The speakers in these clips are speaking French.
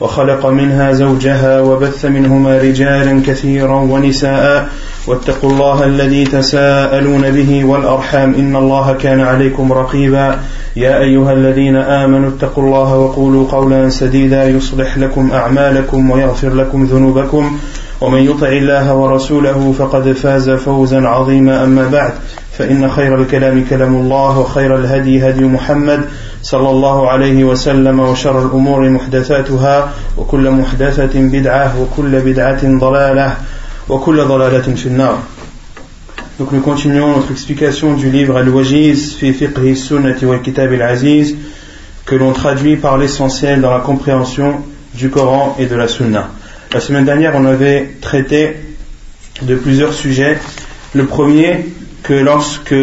وخلق منها زوجها وبث منهما رجالا كثيرا ونساء. واتقوا الله الذي تساءلون به والأرحام. إن الله كان عليكم رقيبا. يا أيها الذين آمنوا اتقوا الله وقولوا قولا سديدا. يصلح لكم أعمالكم ويغفر لكم ذنوبكم. ومن يطع الله ورسوله فقد فاز فوزا عظيما. أما بعد فإن خير الكلام كلام الله وخير الهدي هدي محمد. صلى الله عليه وسلم وشر الامور محدثاتها وكل محدثه بدعه وكل بدعه ضلاله وكل ضلاله في النار Donc nous continuons notre explication du livre Al-Wajiz fi fiqhi sunnati wal kitab al-aziz que l'on traduit par l'essentiel dans la compréhension du Coran et de la Sunna. La semaine dernière, on avait traité de plusieurs sujets. Le premier, que lorsque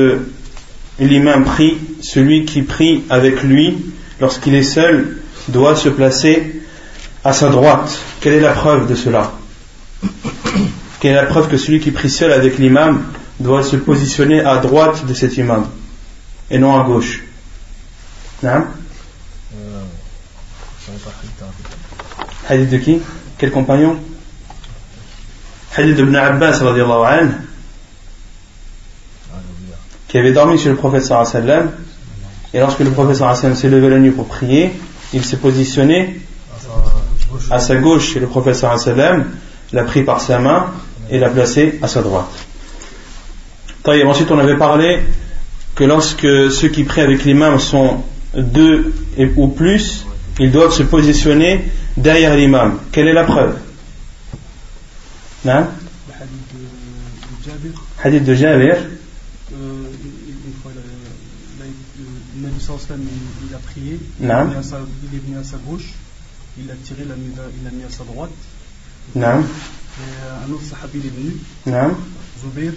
l'imam prie, celui qui prie avec lui, lorsqu'il est seul, doit se placer à sa droite. Quelle est la preuve de cela? Quelle est la preuve que celui qui prie seul avec l'imam doit se positionner à droite de cet imam et non à gauche? Non Hadith de qui? Quel compagnon? Hadith de Ibn Abbas qui avait dormi chez le prophète sallam et lorsque le prophète sallam s'est levé la nuit pour prier, il s'est positionné à sa gauche chez le prophète sallam, l'a pris par sa main et l'a placé à sa droite. Ensuite, on avait parlé que lorsque ceux qui prient avec l'imam sont deux ou plus, ils doivent se positionner derrière l'imam. Quelle est la preuve? Non Hadith de Jabir. Il a prié, il est venu à sa gauche, il a tiré, il l'a mis à sa droite. Et un autre sahabi est venu. Zubair.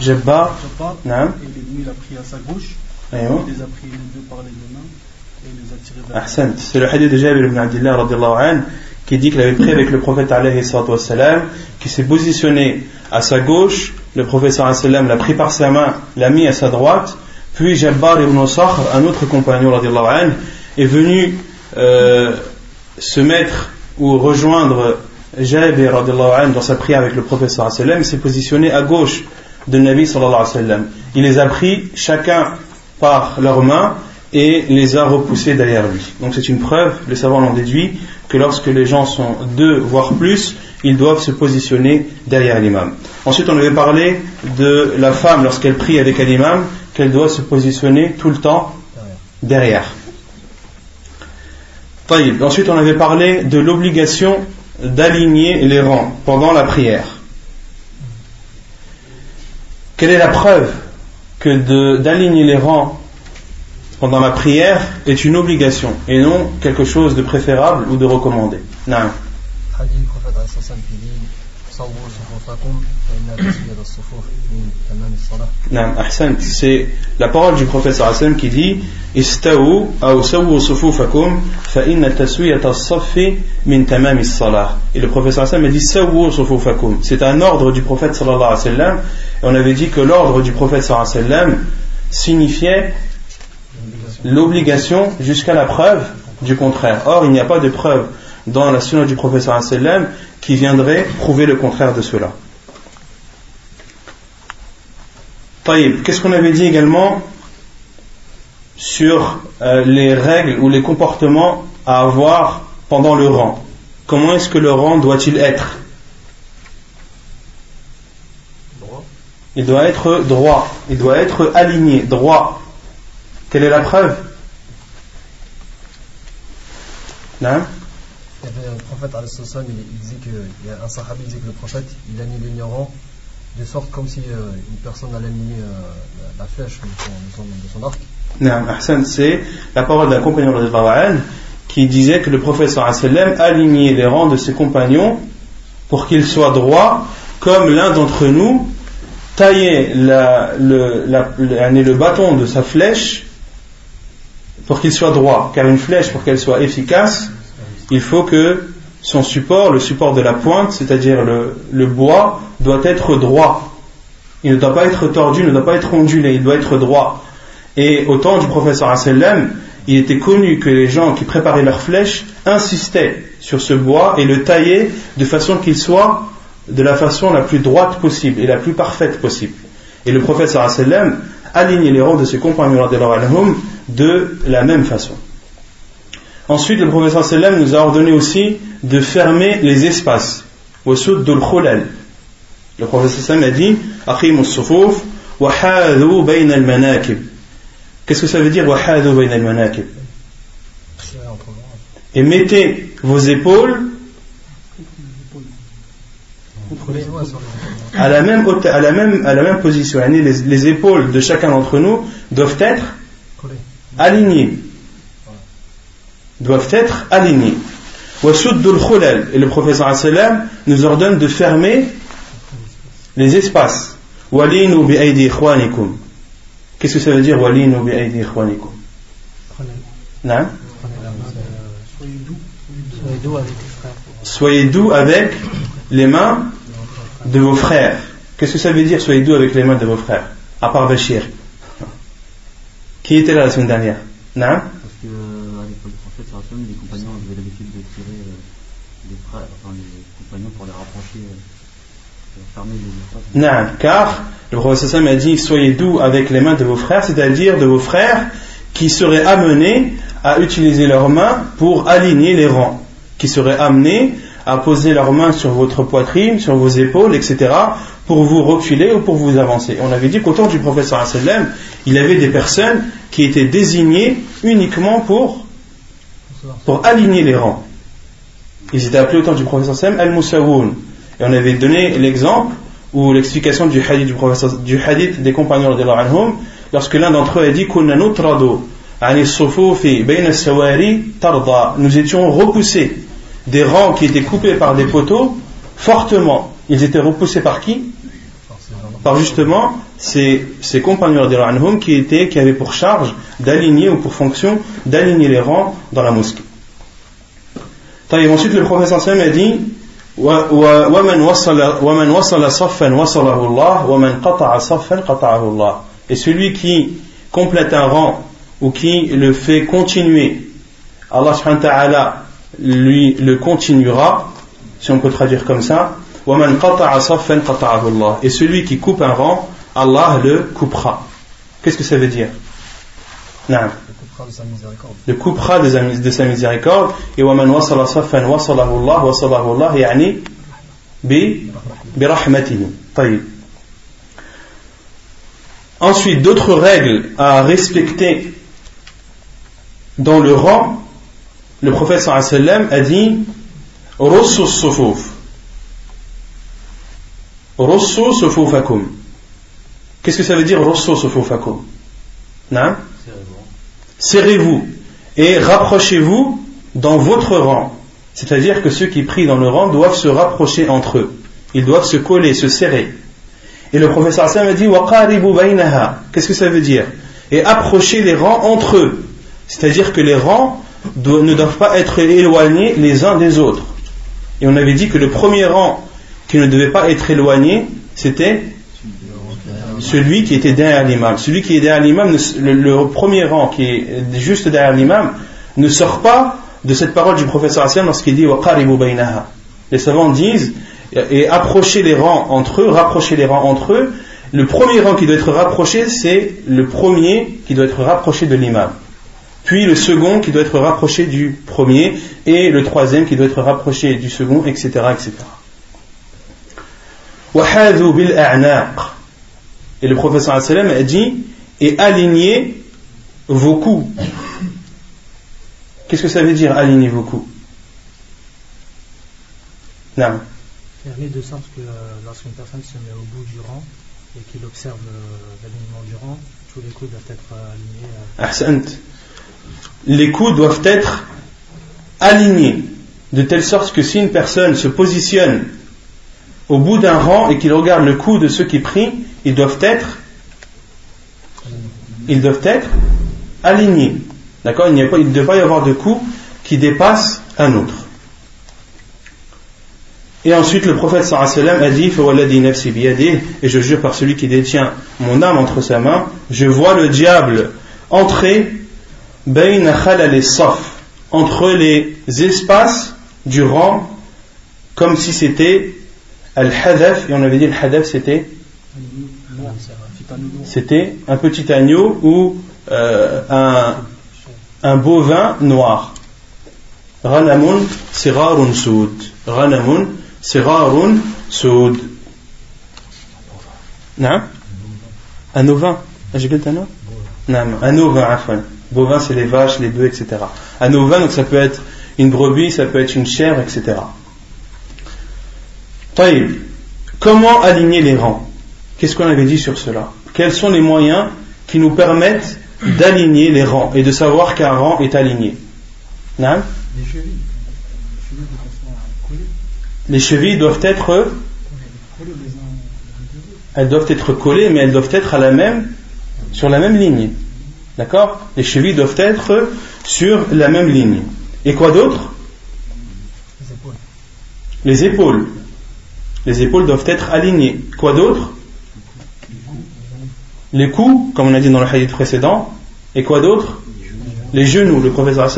Jabbar. Il est venu, il a pris à sa gauche. Il les a pris les deux par les deux mains. Il a. C'est le hadith de Jabir ibn Abdullah qui dit qu'il avait pris avec le prophète qui s'est positionné à sa gauche, le prophète l'a pris par sa main, l'a mis à sa droite, puis Jabbar ibn Sakhr, un autre compagnon est venu euh, se mettre ou rejoindre Jabir dans sa prière avec le prophète sallam, s'est positionné à gauche de Nabi sallallahu wa Il les a pris chacun par leurs mains et les a repoussés derrière lui. Donc c'est une preuve, les savants l'ont déduit, que lorsque les gens sont deux voire plus, ils doivent se positionner derrière l'imam. Ensuite on avait parlé de la femme lorsqu'elle prie avec l'imam, qu'elle doit se positionner tout le temps derrière. Ensuite on avait parlé de l'obligation d'aligner les rangs pendant la prière. Quelle est la preuve que d'aligner les rangs pendant la prière est une obligation et non quelque chose de préférable ou de recommandé? Non. C'est la parole du prophète sallam qui dit. Et le prophète a dit. C'est un ordre du prophète alayhi wa sallam et on avait dit que l'ordre du prophète sallam signifiait l'obligation jusqu'à la preuve du contraire. Or, il n'y a pas de preuve dans la sunna du wa sallam qui viendrait prouver le contraire de cela. Qu'est-ce qu'on avait dit également sur euh, les règles ou les comportements à avoir pendant le rang? Comment est-ce que le rang doit-il être? Il doit être droit, il doit être aligné, droit. Quelle est la preuve? Non le prophète il, disait que il y a un sahabi disait que le prophète il a mis l'ignorant de sorte comme si euh, une personne allait aligner euh, la flèche de son, de son, de son arc. C'est la parole d'un compagnon de qui disait que le professeur sallam alignait les rangs de ses compagnons pour qu'ils soient droits, comme l'un d'entre nous taillait le, le bâton de sa flèche pour qu'il soit droit. Car une flèche, pour qu'elle soit efficace, il faut que son support, le support de la pointe, c'est-à-dire le, bois, doit être droit. Il ne doit pas être tordu, il ne doit pas être ondulé, il doit être droit. Et au temps du professeur sallam, il était connu que les gens qui préparaient leurs flèches insistaient sur ce bois et le taillaient de façon qu'il soit de la façon la plus droite possible et la plus parfaite possible. Et le professeur sallam alignait les rangs de ses compagnons de la même façon. Ensuite, le professeur sallam nous a ordonné aussi de fermer les espaces. Le professeur sallam a dit Qu'est-ce que ça veut dire Et mettez vos épaules à la même, à la même, à la même position. Les, les épaules de chacun d'entre nous doivent être alignées. Doivent être alignées. Et le professeur nous ordonne de fermer les espaces. Qu'est-ce que ça veut dire Soyez doux avec les mains de vos frères. Qu'est-ce que ça veut dire soyez doux avec les mains de vos frères? À part Bachir. Qui était là la semaine dernière Parce que à l'époque du prophète, les compagnons avaient l'habitude de tirer euh, les frères, enfin les compagnons pour les rapprocher. Euh, non, car le prophète a dit soyez doux avec les mains de vos frères, c'est-à-dire de vos frères qui seraient amenés à utiliser leurs mains pour aligner les rangs, qui seraient amenés à poser leurs mains sur votre poitrine, sur vos épaules, etc., pour vous reculer ou pour vous avancer. On avait dit qu'au temps du professeur il y avait des personnes qui étaient désignées uniquement pour, pour aligner les rangs. Ils étaient appelés au temps du professeur al-Musawoun. Et on avait donné l'exemple ou l'explication du hadith du hadith des compagnons de anhum, lorsque l'un d'entre eux a dit nous étions repoussés des rangs qui étaient coupés par des poteaux fortement. Ils étaient repoussés par qui? Par justement ces, compagnons de anhum qui, étaient, qui avaient pour charge d'aligner ou pour fonction d'aligner les rangs dans la mosquée. ensuite le professeur a dit et celui qui complète un rang ou qui le fait continuer Allah subhanahu wa ta'ala lui le continuera si on peut traduire comme ça. Et celui qui coupe un rang Allah le coupera. Qu'est-ce que ça veut dire? Non le coupera de sa miséricorde. De sa miséricorde. Et ومن وصل صفا وصله الله وصله الله يعني برحمته. طيب. Ensuite, d'autres règles à respecter dans le rang, le prophète sallam a dit Russu sufuf. Russu sufufakum. Qu'est-ce que ça veut dire Russu sufufakum Non serrez-vous et rapprochez-vous dans votre rang. C'est-à-dire que ceux qui prient dans le rang doivent se rapprocher entre eux. Ils doivent se coller, se serrer. Et le professeur Hassan a dit Qu'est-ce que ça veut dire? Et approchez les rangs entre eux. C'est-à-dire que les rangs ne doivent pas être éloignés les uns des autres. Et on avait dit que le premier rang qui ne devait pas être éloigné, c'était celui qui était derrière l'imam. Celui qui est derrière l'imam, le, premier rang qui est juste derrière l'imam, ne sort pas de cette parole du professeur Hassan lorsqu'il dit Les savants disent et approcher les rangs entre eux, rapprocher les rangs entre eux. Le premier rang qui doit être rapproché, c'est le premier qui doit être rapproché de l'imam. Puis le second qui doit être rapproché du premier, et le troisième qui doit être rapproché du second, etc. etc. Et le professeur a dit et alignez vos coups. Qu'est-ce que ça veut dire aligner vos coups? Non. Permet de sorte que euh, lorsqu'une personne se met au bout du rang et qu'il observe euh, l'alignement du rang, tous les coups doivent être euh, alignés. Les coups doivent être alignés, de telle sorte que si une personne se positionne au bout d'un rang et qu'il regarde le coup de ceux qui prient, ils doivent être, ils doivent être alignés. D'accord? Il ne doit pas y avoir de coup qui dépasse un autre. Et ensuite, le prophète sallam a dit Et je jure par celui qui détient mon âme entre sa main, je vois le diable entrer entre les espaces du rang, comme si c'était al-hadaf, et on avait dit le hadaf c'était c'était un petit agneau ou euh, un, bovin noir. Ranamun sirarun soud. Ranamun sirarun soud. Un ovin. J'ai un un ovin. Bovin, c'est les vaches, les bœufs, etc. Un ovin, donc ça peut être une brebis, ça peut être une chair, etc. Taïb. Comment aligner les rangs? Qu'est-ce qu'on avait dit sur cela? Quels sont les moyens qui nous permettent d'aligner les rangs et de savoir qu'un rang est aligné? Non Les chevilles. Les chevilles doivent être elles doivent être collées, mais elles doivent être à la même, sur la même ligne. D'accord? Les chevilles doivent être sur la même ligne. Et quoi d'autre? Les épaules. Les épaules doivent être alignées. Quoi d'autre? Les coups, comme on a dit dans le hadith précédent. Et quoi d'autre Les genoux. Le professeur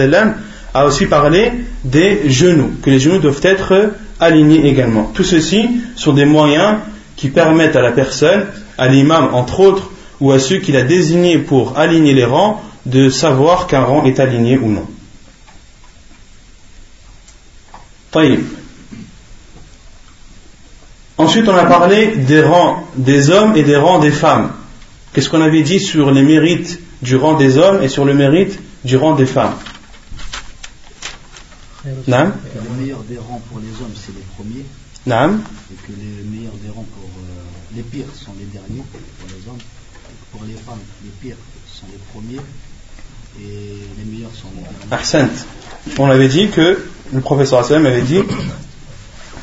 a aussi parlé des genoux, que les genoux doivent être alignés également. Tout ceci sont des moyens qui permettent à la personne, à l'imam entre autres, ou à ceux qu'il a désignés pour aligner les rangs, de savoir qu'un rang est aligné ou non. Ensuite, on a parlé des rangs des hommes et des rangs des femmes. Qu'est-ce qu'on avait dit sur les mérites du rang des hommes et sur le mérite du rang des femmes Nam Le meilleur des rangs pour les hommes, c'est les premiers. Nam Et que les meilleurs des rangs pour euh, les pires sont les derniers pour les hommes. Et pour les femmes, les pires sont les premiers. Et les meilleurs sont les derniers. On avait dit que, le professeur Hassan avait dit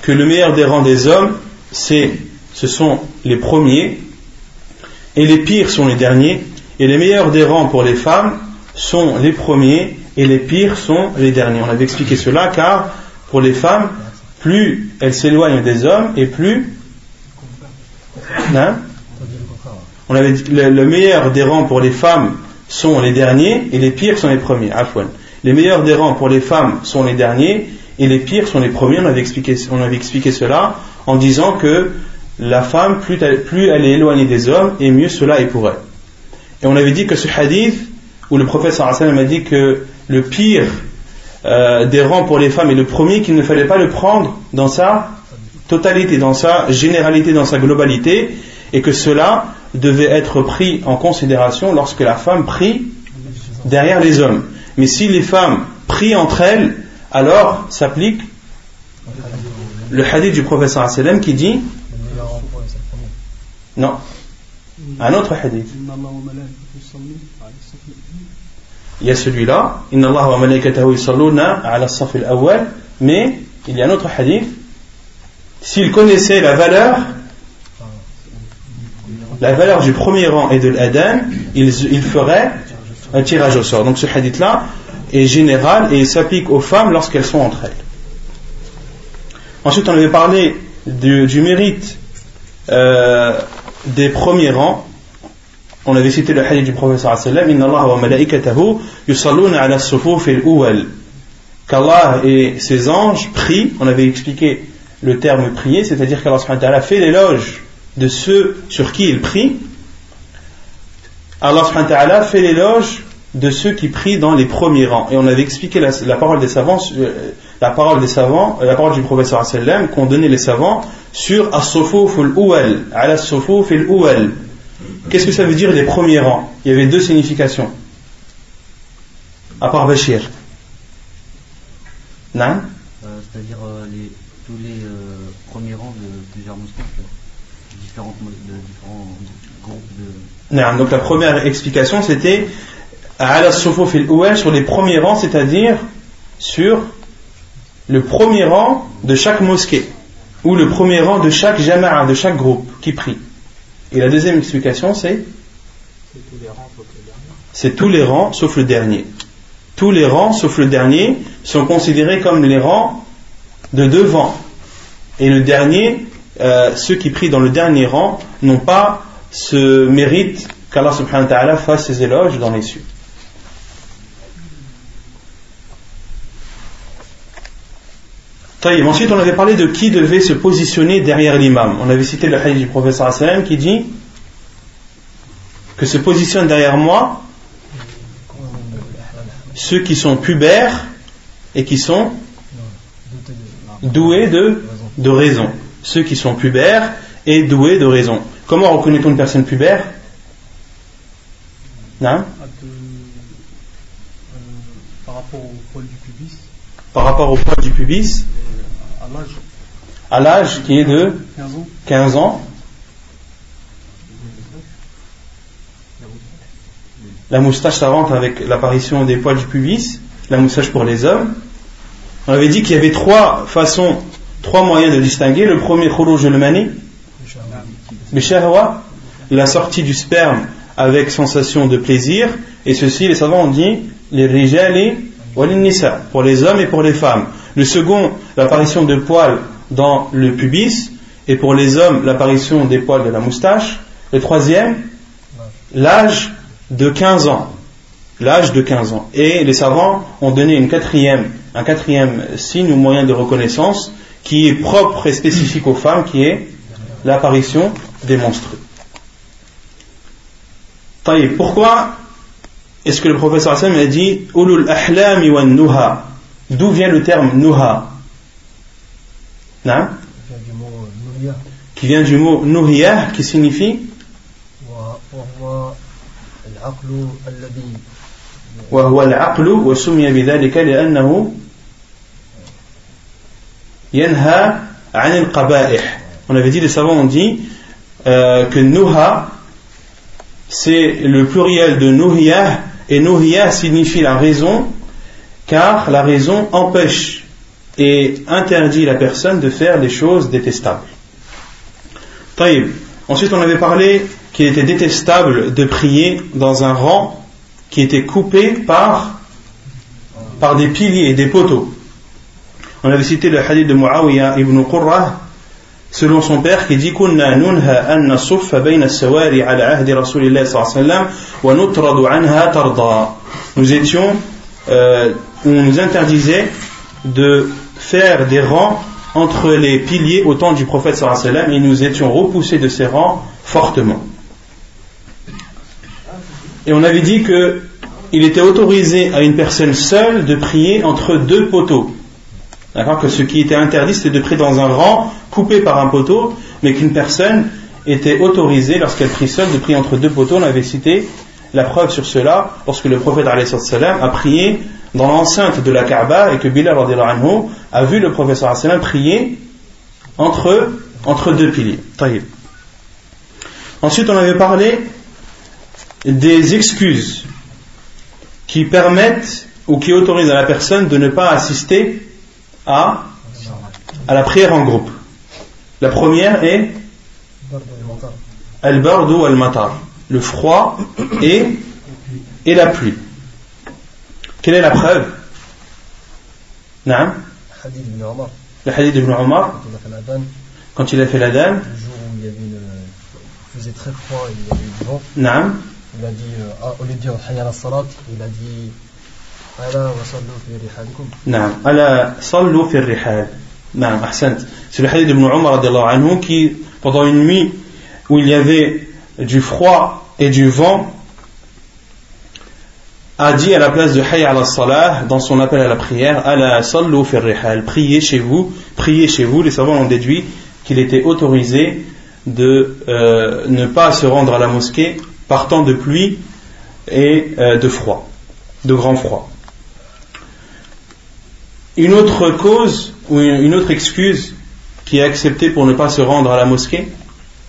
que le meilleur des rangs des hommes, c'est, ce sont les premiers, et les pires sont les derniers, et les meilleurs des rangs pour les femmes sont les premiers, et les pires sont les derniers. On avait expliqué cela car pour les femmes, plus elles s'éloignent des hommes et plus. Hein? On le, meilleur des rangs pour les femmes sont les derniers et les pires sont les premiers. Les meilleurs des rangs pour les femmes sont les derniers et les pires sont les premiers. On avait expliqué cela en disant que la femme, plus elle, est éloignée des hommes, et mieux cela est pour elle. Et on avait dit que ce hadith, où le prophète sallam a dit que le pire euh, des rangs pour les femmes est le premier qu'il ne fallait pas le prendre dans sa totalité, dans sa généralité, dans sa globalité, et que cela devait être pris en considération lorsque la femme prie derrière les hommes. Mais si les femmes prient entre elles, alors s'applique le hadith du professeur sallam qui dit non un autre hadith il y a celui-là, Inna wa malaikatahu mais il y a un autre hadith. S'il connaissait la valeur, la valeur du premier rang et de l'Adam, il, il ferait un tirage au sort. Donc ce hadith-là est général et s'applique aux femmes lorsqu'elles sont entre elles. Ensuite, on avait parlé du, du mérite euh, des premiers rangs on avait cité le hadith du professeur sallam Inna Allah wa malaikatahu yusalluna ala qu'Allah et ses anges prient on avait expliqué le terme prier c'est-à-dire qu'Allah fait l'éloge de ceux sur qui il prie. Allah fait l'éloge de ceux qui prient dans les premiers rangs. Et on avait expliqué la, parole des savants euh, la parole des savants la parole du professeur sallam qu'ont donné les savants sur as-sufuf al-uwal ala sufuf al Qu'est-ce que ça veut dire les premiers rangs? Il y avait deux significations. À part Bachir. Non? Euh, C'est-à-dire euh, tous les euh, premiers rangs de plusieurs mosquées, différents, de, différents groupes de. Non, donc la première explication c'était sur les premiers rangs, c'est-à-dire sur le premier rang de chaque mosquée ou le premier rang de chaque jama'a, de chaque groupe qui prie. Et la deuxième explication, c'est C'est tous les rangs sauf le dernier. Tous les rangs sauf le dernier sont considérés comme les rangs de devant. Et le dernier, euh, ceux qui prient dans le dernier rang n'ont pas ce mérite qu'Allah subhanahu wa ta'ala fasse ses éloges dans les cieux. Ensuite, on avait parlé de qui devait se positionner derrière l'imam. On avait cité le hadith du professeur sallam qui dit que se positionnent derrière moi ceux qui sont pubères et qui sont doués de, de raison. Ceux qui sont pubères et doués de raison. Comment reconnaît-on une personne pubère? Non? Par rapport au poil du pubis? Par rapport au poil du pubis? À l'âge qui est de 15 ans. La moustache s'avance avec l'apparition des poils du pubis, la moustache pour les hommes. On avait dit qu'il y avait trois façons, trois moyens de distinguer. Le premier, je le mani, la sortie du sperme avec sensation de plaisir. Et ceci, les savants ont dit, les rijali pour les hommes et pour les femmes. Le second, l'apparition de poils dans le pubis, et pour les hommes, l'apparition des poils de la moustache. Le troisième, l'âge de 15 ans. L'âge de 15 ans. Et les savants ont donné un quatrième signe ou moyen de reconnaissance qui est propre et spécifique aux femmes, qui est l'apparition des monstrues. Pourquoi est-ce que le professeur Hassan a dit Ulul ahlami wa nuha? D'où vient le terme nuha? non Qui vient du mot nuhiyah, qui signifie وهو العقل وسمي بذلك لأنه ينهى عن القبائح on avait dit les savants ont dit euh, que nuha c'est le pluriel de nuhiyah et nuhiyah signifie la raison car la raison empêche et interdit la personne de faire des choses détestables. Ensuite, on avait parlé qu'il était détestable de prier dans un rang qui était coupé par, par des piliers et des poteaux. On avait cité le hadith de Muawiyah ibn Qurra, selon son père, qui dit tarda. Nous étions, euh, on nous interdisait de faire des rangs entre les piliers au temps du prophète sallam et nous étions repoussés de ces rangs fortement. Et on avait dit que il était autorisé à une personne seule de prier entre deux poteaux. D'accord? Que ce qui était interdit, c'était de prier dans un rang coupé par un poteau, mais qu'une personne était autorisée, lorsqu'elle prie seule, de prier entre deux poteaux. On avait cité la preuve sur cela lorsque le prophète a prié dans l'enceinte de la Kaaba et que Bilal a vu le professeur sallam prier entre, entre deux piliers. Ensuite, on avait parlé des excuses qui permettent ou qui autorisent à la personne de ne pas assister à, à la prière en groupe. La première est al-bardu al-matar, le froid et, et la pluie. Quelle est la preuve? Le hadith d'Ibn Omar Quand il a fait la dame Le jour où il y avait une, il faisait très froid et il y avait du vent. Non. Il a dit, euh, au lieu de dire Hayya la salat, il a dit Ala wa sallu fi rihalikum. Non. Ala sallu fi rihal. Non, ahsant. C'est le hadith d'Ibn Omar anhu qui, pendant une nuit où il y avait du froid et du vent, a dit à la place de Hayya ala salah dans son appel à la prière Ala sallu rihal priez chez vous, priez chez vous. Les savants ont déduit qu'il était autorisé de euh, ne pas se rendre à la mosquée par temps de pluie et euh, de froid, de grand froid. Une autre cause ou une autre excuse qui est acceptée pour ne pas se rendre à la mosquée,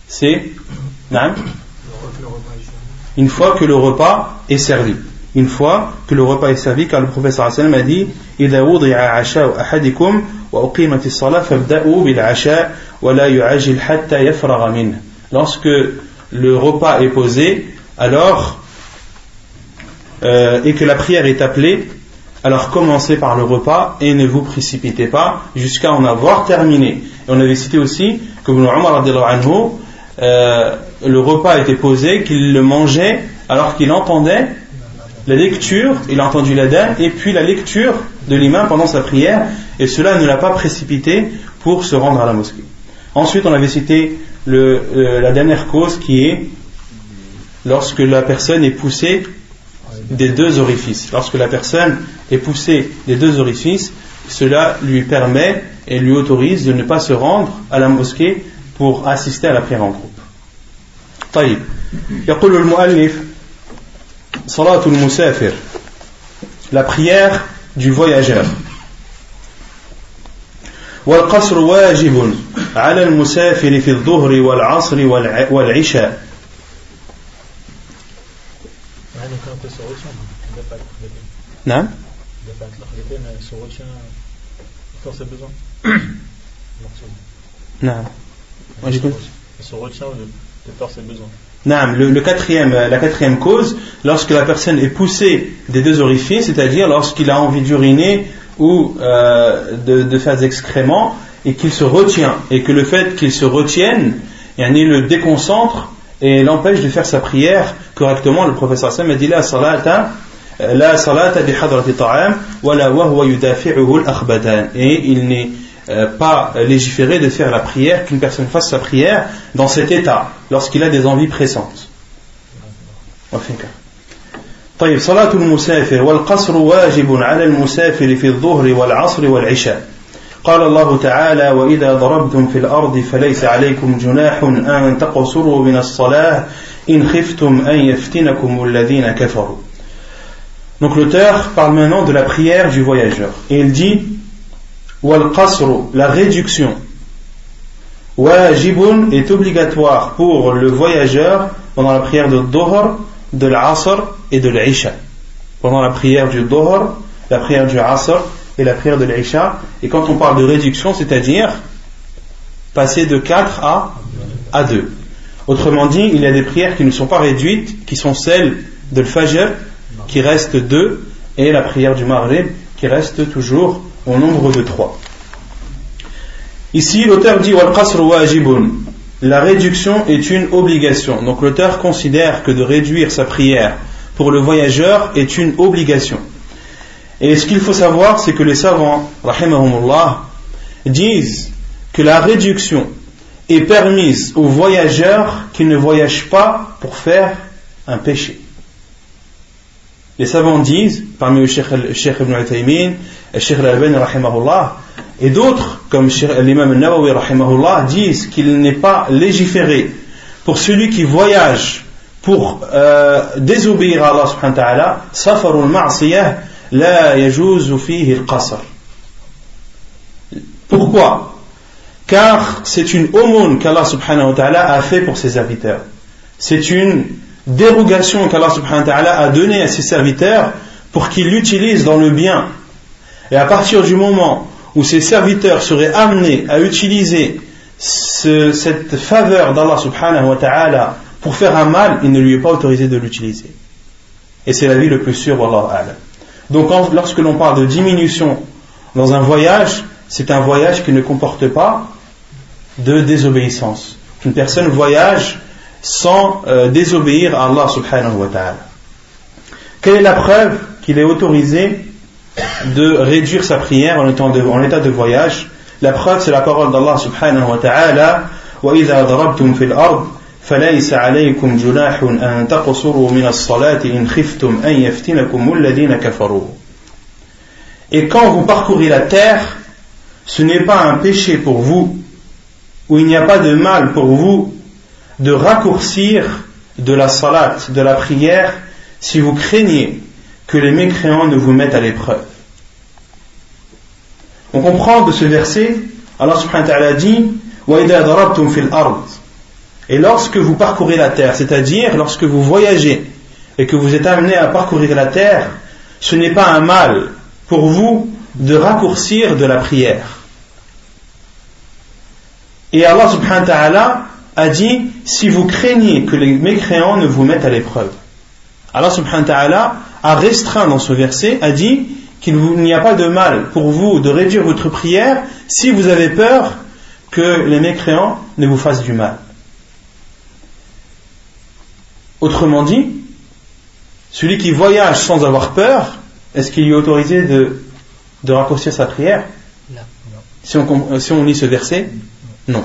c'est une fois que le repas est servi une fois que le repas est servi, car le professeur sallam a dit إذا وضع عشاء أحدكم Lorsque le repas est posé, alors euh, et que la prière est appelée, alors commencez par le repas et ne vous précipitez pas jusqu'à en avoir terminé. Et on avait cité aussi que euh, le repas était posé, qu'il le mangeait alors qu'il entendait la lecture, il a entendu l'adhan et puis la lecture de l'imam pendant sa prière, et cela ne l'a pas précipité pour se rendre à la mosquée. Ensuite, on avait cité euh, la dernière cause qui est lorsque la personne est poussée des deux orifices. Lorsque la personne est poussée des deux orifices, cela lui permet et lui autorise de ne pas se rendre à la mosquée pour assister à la prière en groupe. طيب يقول المؤلف صلاة المسافر. La prière du voyageur. والقصر واجب على المسافر في الظهر والعصر والعشاء. نعم؟ نعم. Le, quatrième, la quatrième cause, lorsque la personne est poussée des deux orifices, c'est-à-dire lorsqu'il a envie d'uriner ou euh, de, faire des excréments, et qu'il se retient, et que le fait qu'il se retienne, il le déconcentre et l'empêche de faire sa prière correctement. Le professeur Sam a dit la salata la salata bi hadrati ta'am wa huwa yudafi'uhu al-akhbadan et il euh, pas légiféré de faire la prière qu'une personne fasse sa prière dans cet état lorsqu'il a des envies pressantes. طيب صلاة المسافر والقصر واجب على المسافر في الظهر والعصر والعشاء قال الله تعالى وإذا ضربتم في الأرض فليس عليكم جناح أن تقصروا من الصلاة إن خفتم أن يفتنكم الذين كفروا Donc l'auteur parle maintenant de la prière du voyageur. Et il dit Wal qasru, la réduction. Wajibun est obligatoire pour le voyageur pendant la prière de Dohor, de l'Asr et de l'Isha. Pendant la prière du Dohor, la prière du Asr et la prière de l'Isha. Et quand on parle de réduction, c'est-à-dire passer de 4 à, à 2. Autrement dit, il y a des prières qui ne sont pas réduites, qui sont celles de l'Fajr, qui reste 2, et la prière du Maghrib, qui reste toujours au nombre de 3. Ici, l'auteur dit La réduction est une obligation. Donc l'auteur considère que de réduire sa prière pour le voyageur est une obligation. Et ce qu'il faut savoir, c'est que les savants, rahimahumullah, disent que la réduction est permise aux voyageurs qui ne voyagent pas pour faire un péché. Les savants disent, parmi le Cheikh, Ibn Uthaymin, le Cheikh Al-Albani, et d'autres, comme l'imam Nawawi, rahimahullah, disent qu'il n'est pas légiféré pour celui qui voyage pour euh, désobéir à Allah subhanahu wa ta'ala, safarul ma'siyah, pourquoi? Car c'est une aumône qu'Allah subhanahu wa ta'ala a fait pour ses serviteurs. C'est une dérogation qu'Allah subhanahu wa ta'ala a donnée à ses serviteurs pour qu'ils l'utilisent dans le bien. Et à partir du moment où ses serviteurs seraient amenés à utiliser cette faveur d'Allah subhanahu wa ta'ala pour faire un mal, il ne lui est pas autorisé de l'utiliser. Et c'est la vie le plus sûre, Wallah donc lorsque l'on parle de diminution dans un voyage, c'est un voyage qui ne comporte pas de désobéissance. Une personne voyage sans euh, désobéir à Allah subhanahu wa ta'ala. Quelle est la preuve qu'il est autorisé de réduire sa prière en état de, en état de voyage La preuve c'est la parole d'Allah subhanahu wa ta'ala وَإِذَا ضَرَبْتُمْ فِي الْأَرْضِ فليس عليكم جناح أن تقصروا من الصلاة إن خفتم أن يفتنكم الذين كفروا Et quand vous parcourez la terre, ce n'est pas un péché pour vous, ou il n'y a pas de mal pour vous de raccourcir de la salat, de la prière, si vous craignez que les mécréants ne vous mettent à l'épreuve. On comprend de ce verset, Allah subhanahu wa ta'ala dit Et lorsque vous parcourez la terre, c'est-à-dire lorsque vous voyagez et que vous êtes amené à parcourir la terre, ce n'est pas un mal pour vous de raccourcir de la prière. Et Allah subhanahu wa ta'ala a dit si vous craignez que les mécréants ne vous mettent à l'épreuve. Allah subhanahu wa ta'ala a restreint dans ce verset, a dit qu'il n'y a pas de mal pour vous de réduire votre prière si vous avez peur que les mécréants ne vous fassent du mal. Autrement dit, celui qui voyage sans avoir peur, est-ce qu'il lui est autorisé de, de raccourcir sa prière? Si on, si on lit ce verset? Non.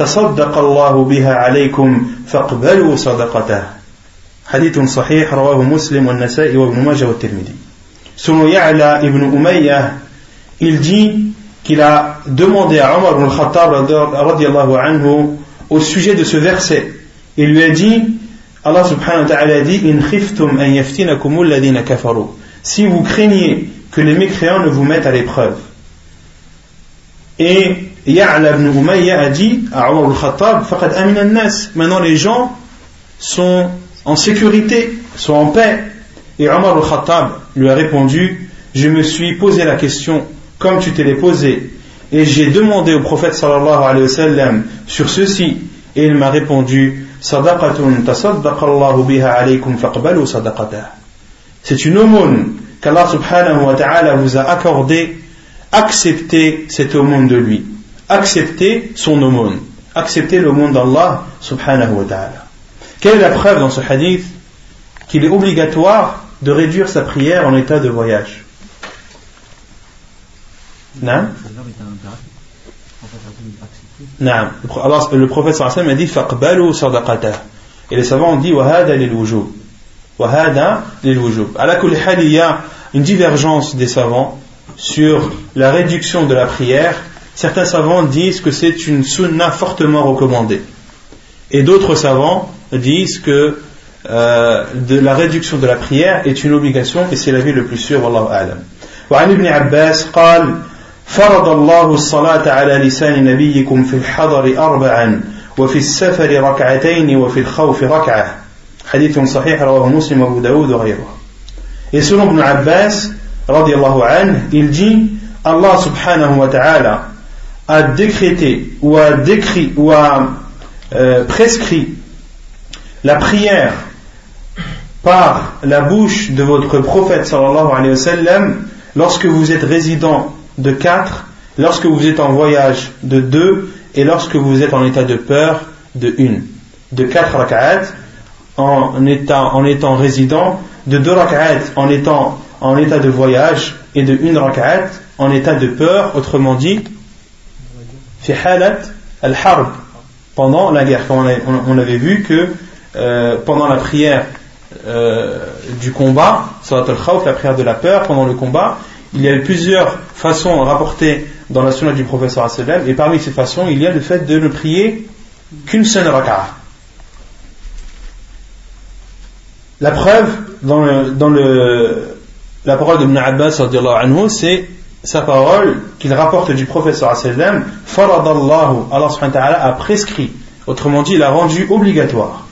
تصدق الله بها عليكم فاقبلوا صدقته حديث صحيح رواه مسلم والنسائي وابن ماجه والترمذي Selon Ya'la ibn Umayyah, il dit qu'il a demandé à Omar ibn al-Khattab anhu, au sujet de ce verset. Il lui a dit, Allah subhanahu wa ta'ala dit, In khiftum an yaftinakum alladhina kafaru. Si vous craignez que les mécréants ne vous mettent à l'épreuve. Et Ya'la ibn Umayyah a dit à Omar al-Khattab, Faqad amina nas. Maintenant les gens sont en sécurité, sont en paix. Et Omar al-Khattab lui a répondu, je me suis posé la question comme tu te l'es posé. Et j'ai demandé au prophète sallallahu alayhi wa sallam sur ceci. Et il m'a répondu, Sadaqatun tasaddaqallahu biha alaykum faqbalu sadaqatah. C'est une aumône qu'Allah subhanahu wa ta'ala vous a accordé, acceptez cette aumône de lui. Acceptez son aumône. Acceptez l'aumône d'Allah subhanahu wa ta'ala. Quelle est la preuve dans ce hadith qu'il est obligatoire de réduire sa prière en état de voyage? Non Non. Le prophète sallallahu a dit faqbalu sadaqatah. Et les savants ont dit wahada lil wujub. Wahada lil wujub. À la il y a une divergence des savants sur la réduction de la prière. Certains savants disent que c'est une sunna fortement recommandée. Et d'autres savants disent que euh, de la réduction de la prière est une obligation et c'est l'avis le plus sûr wallahu a'lam. وعن ابن عباس قال فرض الله الصلاة على لسان نبيكم في الحضر أربعا وفي السفر ركعتين وفي الخوف ركعة حديث صحيح رواه مسلم وابو داود وغيره Et selon Ibn Abbas, radiallahu anhu, il dit Allah subhanahu wa ta'ala a décrété ou a décrit ou a euh, prescrit la prière par la bouche de votre prophète lorsque vous êtes résident de quatre, lorsque vous êtes en voyage de deux et lorsque vous êtes en état de peur de une. De quatre rak'at en étant, en étant résident de deux rak'at en étant en état de voyage et de une rak'at en état de peur, autrement dit, fi halat al-harb, pendant la guerre. on, avait vu que euh, pendant la prière euh, du combat, salat al-khawf, la prière de la peur, pendant le combat, il y a plusieurs façons rapportées dans la sunna du professeur sallam, et parmi ces façons, il y a le fait de ne prier qu'une seule rak'ah. La preuve dans, le, dans le, la parole de Ibn Abbas c'est sa parole qu'il rapporte du professeur sallam, faradallahu, Allah subhanahu wa ta'ala a prescrit, autrement dit, il a rendu obligatoire.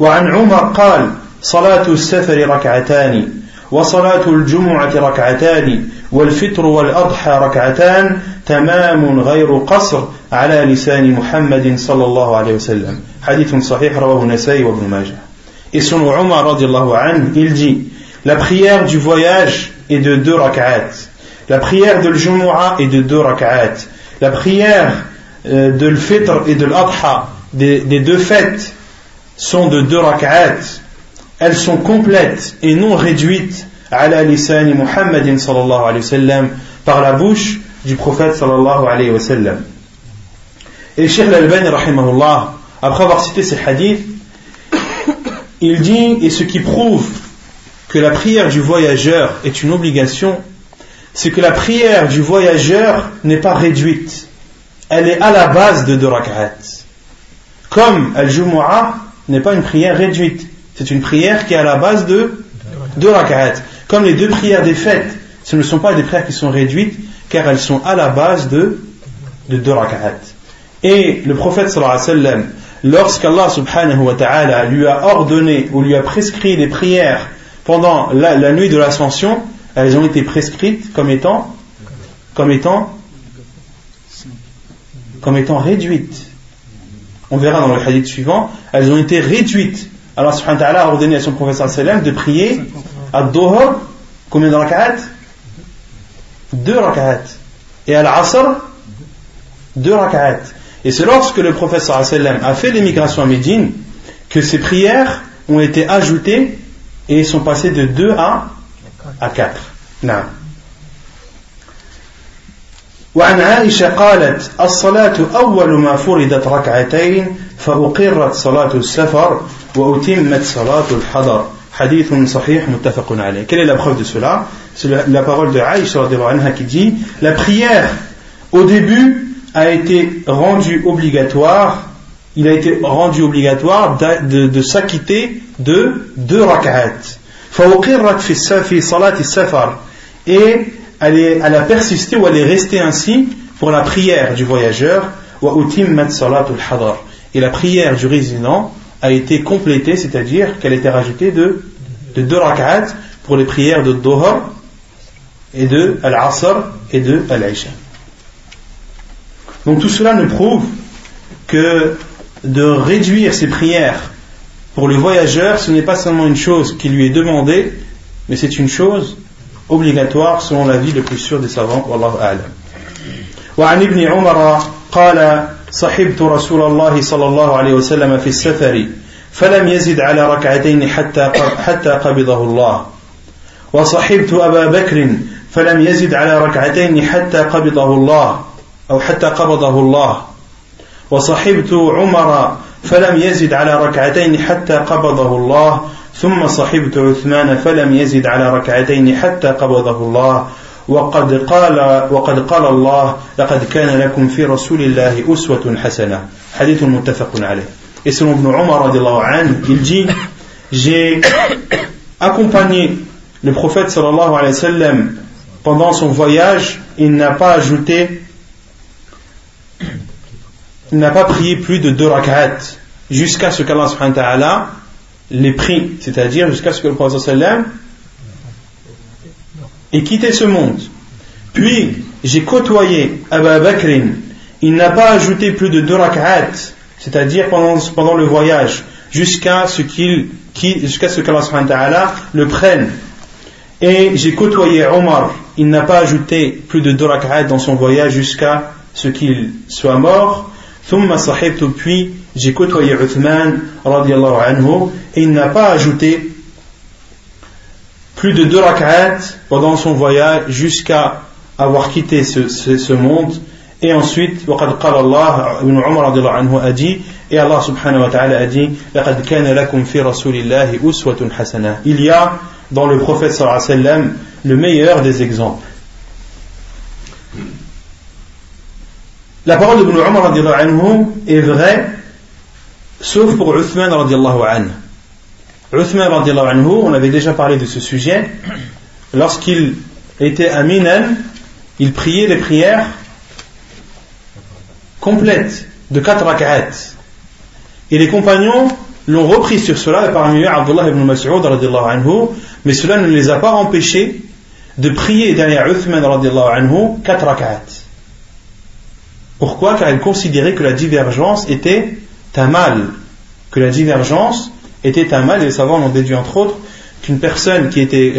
وعن عمر قال صلاة السفر ركعتان وصلاة الجمعة ركعتان والفطر والأضحى ركعتان تمام غير قصر على لسان محمد صلى الله عليه وسلم حديث صحيح رواه النسائي وابن ماجه Et selon Omar radiallahu anhu, il dit La prière du voyage est de deux rak'at. La prière de l'Jumu'ah est de deux rak'at. La prière euh, de l'Fitr et de l'Adha, des, deux fêtes, sont de deux rak'at. Elles sont complètes et non réduites à la lisani Muhammadin sallallahu alayhi wa sallam par la bouche du prophète sallallahu alayhi wa sallam. Et Cheikh Al-Albani rahimahullah, après avoir cité ces hadiths, il dit, et ce qui prouve que la prière du voyageur est une obligation, c'est que la prière du voyageur n'est pas réduite. elle est à la base de deux rak'at. Comme Al-Jumu'ah n'est pas une prière réduite, c'est une prière qui est à la base de deux rak'at. Comme les deux prières des fêtes, ce ne sont pas des prières qui sont réduites, car elles sont à la base de, de deux rak'at. Et le prophète sallallahu alayhi wa sallam, lorsqu'Allah subhanahu wa ta'ala lui a ordonné ou lui a prescrit des prières pendant la, nuit de l'ascension, elles ont été prescrites comme étant, comme étant, comme étant réduites. On verra dans le hadith suivant, elles ont été réduites. Allah subhanahu wa ta'ala a ordonné à son prophète sallam de prier à Dohor, combien de rak'at? Deux rak'at. Et à l'Asr, deux rak'at. Et c'est lorsque le prophète sallam a fait l'émigration à Médine que ces prières ont été ajoutées et sont passées de 2 à, à 4. نعم. وعن عائشة قالت الصلاة أول ما فرضت ركعتين فأقرت صلاة السفر وأتمت صلاة الحضر حديث صحيح متفق عليه Quelle est la preuve de cela C'est la parole de Aïcha anha qui dit La prière au début a été rendu obligatoire, il a été rendu obligatoire de, de, s'acquitter de deux rak'at. Et elle, est, elle a persisté ou elle est restée ainsi pour la prière du voyageur. Et la prière du résident a été complétée, c'est-à-dire qu'elle était rajoutée de, de deux rak'at pour les prières de Dohar et de Al-Asr et de Al-Isha. Donc tout cela nous prouve que de réduire ses prières pour le voyageur, ce n'est pas seulement une chose qui lui est demandée, mais c'est une chose obligatoire selon l'avis le plus sûr des savants. Wallahu a'lam. وعن ابن عمر قال صحبت رسول الله صلى الله عليه وسلم في السفر فلم يزد على ركعتين حتى حتى قبضه الله وصحبت أبا بكر فلم يزد على ركعتين حتى قبضه الله أو حتى قبضه الله وصحبت عمر فلم يزد على ركعتين حتى قبضه الله ثم صحبت عثمان فلم يزد على ركعتين حتى قبضه الله. وقد قال وقد قال الله لقد كان لكم في رسول الله أسوة حسنة. حديث متفق عليه. Et selon Ibn Omar, il dit J'ai accompagné le prophète sallallahu alayhi wa sallam pendant son voyage, il n'a pas ajouté n'a pas prié plus de deux rak'at jusqu'à ce qu'Allah les prie, c'est-à-dire jusqu'à ce que le prophète ait quitté ce monde. Puis, j'ai côtoyé Abu Bakr, il n'a pas ajouté plus de deux rak'at, c'est-à-dire pendant, le voyage, jusqu'à ce qu'il jusqu'à ce qu'Allah le prenne. Et j'ai côtoyé Omar, il n'a pas ajouté plus de deux rak'at dans son voyage jusqu'à ce qu'il soit mort. ثم صحبت puis j'ai côtoyé Uthman radiallahu anhu et il n'a pas ajouté plus de deux rak'at pendant son voyage jusqu'à avoir quitté ce, ce, ce monde et ensuite وقد قال الله ابن عمر رضي الله عنه a dit et Allah subhanahu wa ta'ala a dit لقد كان لكم في رسول الله أسوة حسنة il y a dans le prophète sallallahu alayhi wa sallam le meilleur des exemples La parole de Ibn Umar anhu est vraie, sauf pour Uthman radiallahu anhu. Uthman radiallahu anhu, on avait déjà parlé de ce sujet, lorsqu'il était à Minan, il priait les prières complètes de quatre rak'at. Et les compagnons l'ont repris sur cela, et parmi eux Abdullah ibn Mas'ud radiallahu anhu, mais cela ne les a pas empêchés de prier derrière Uthman radiallahu anhu quatre rak'at. Pourquoi Car elle considérait que la divergence était un mal. Que la divergence était un mal, et les savants ont déduit entre autres qu'une personne qui était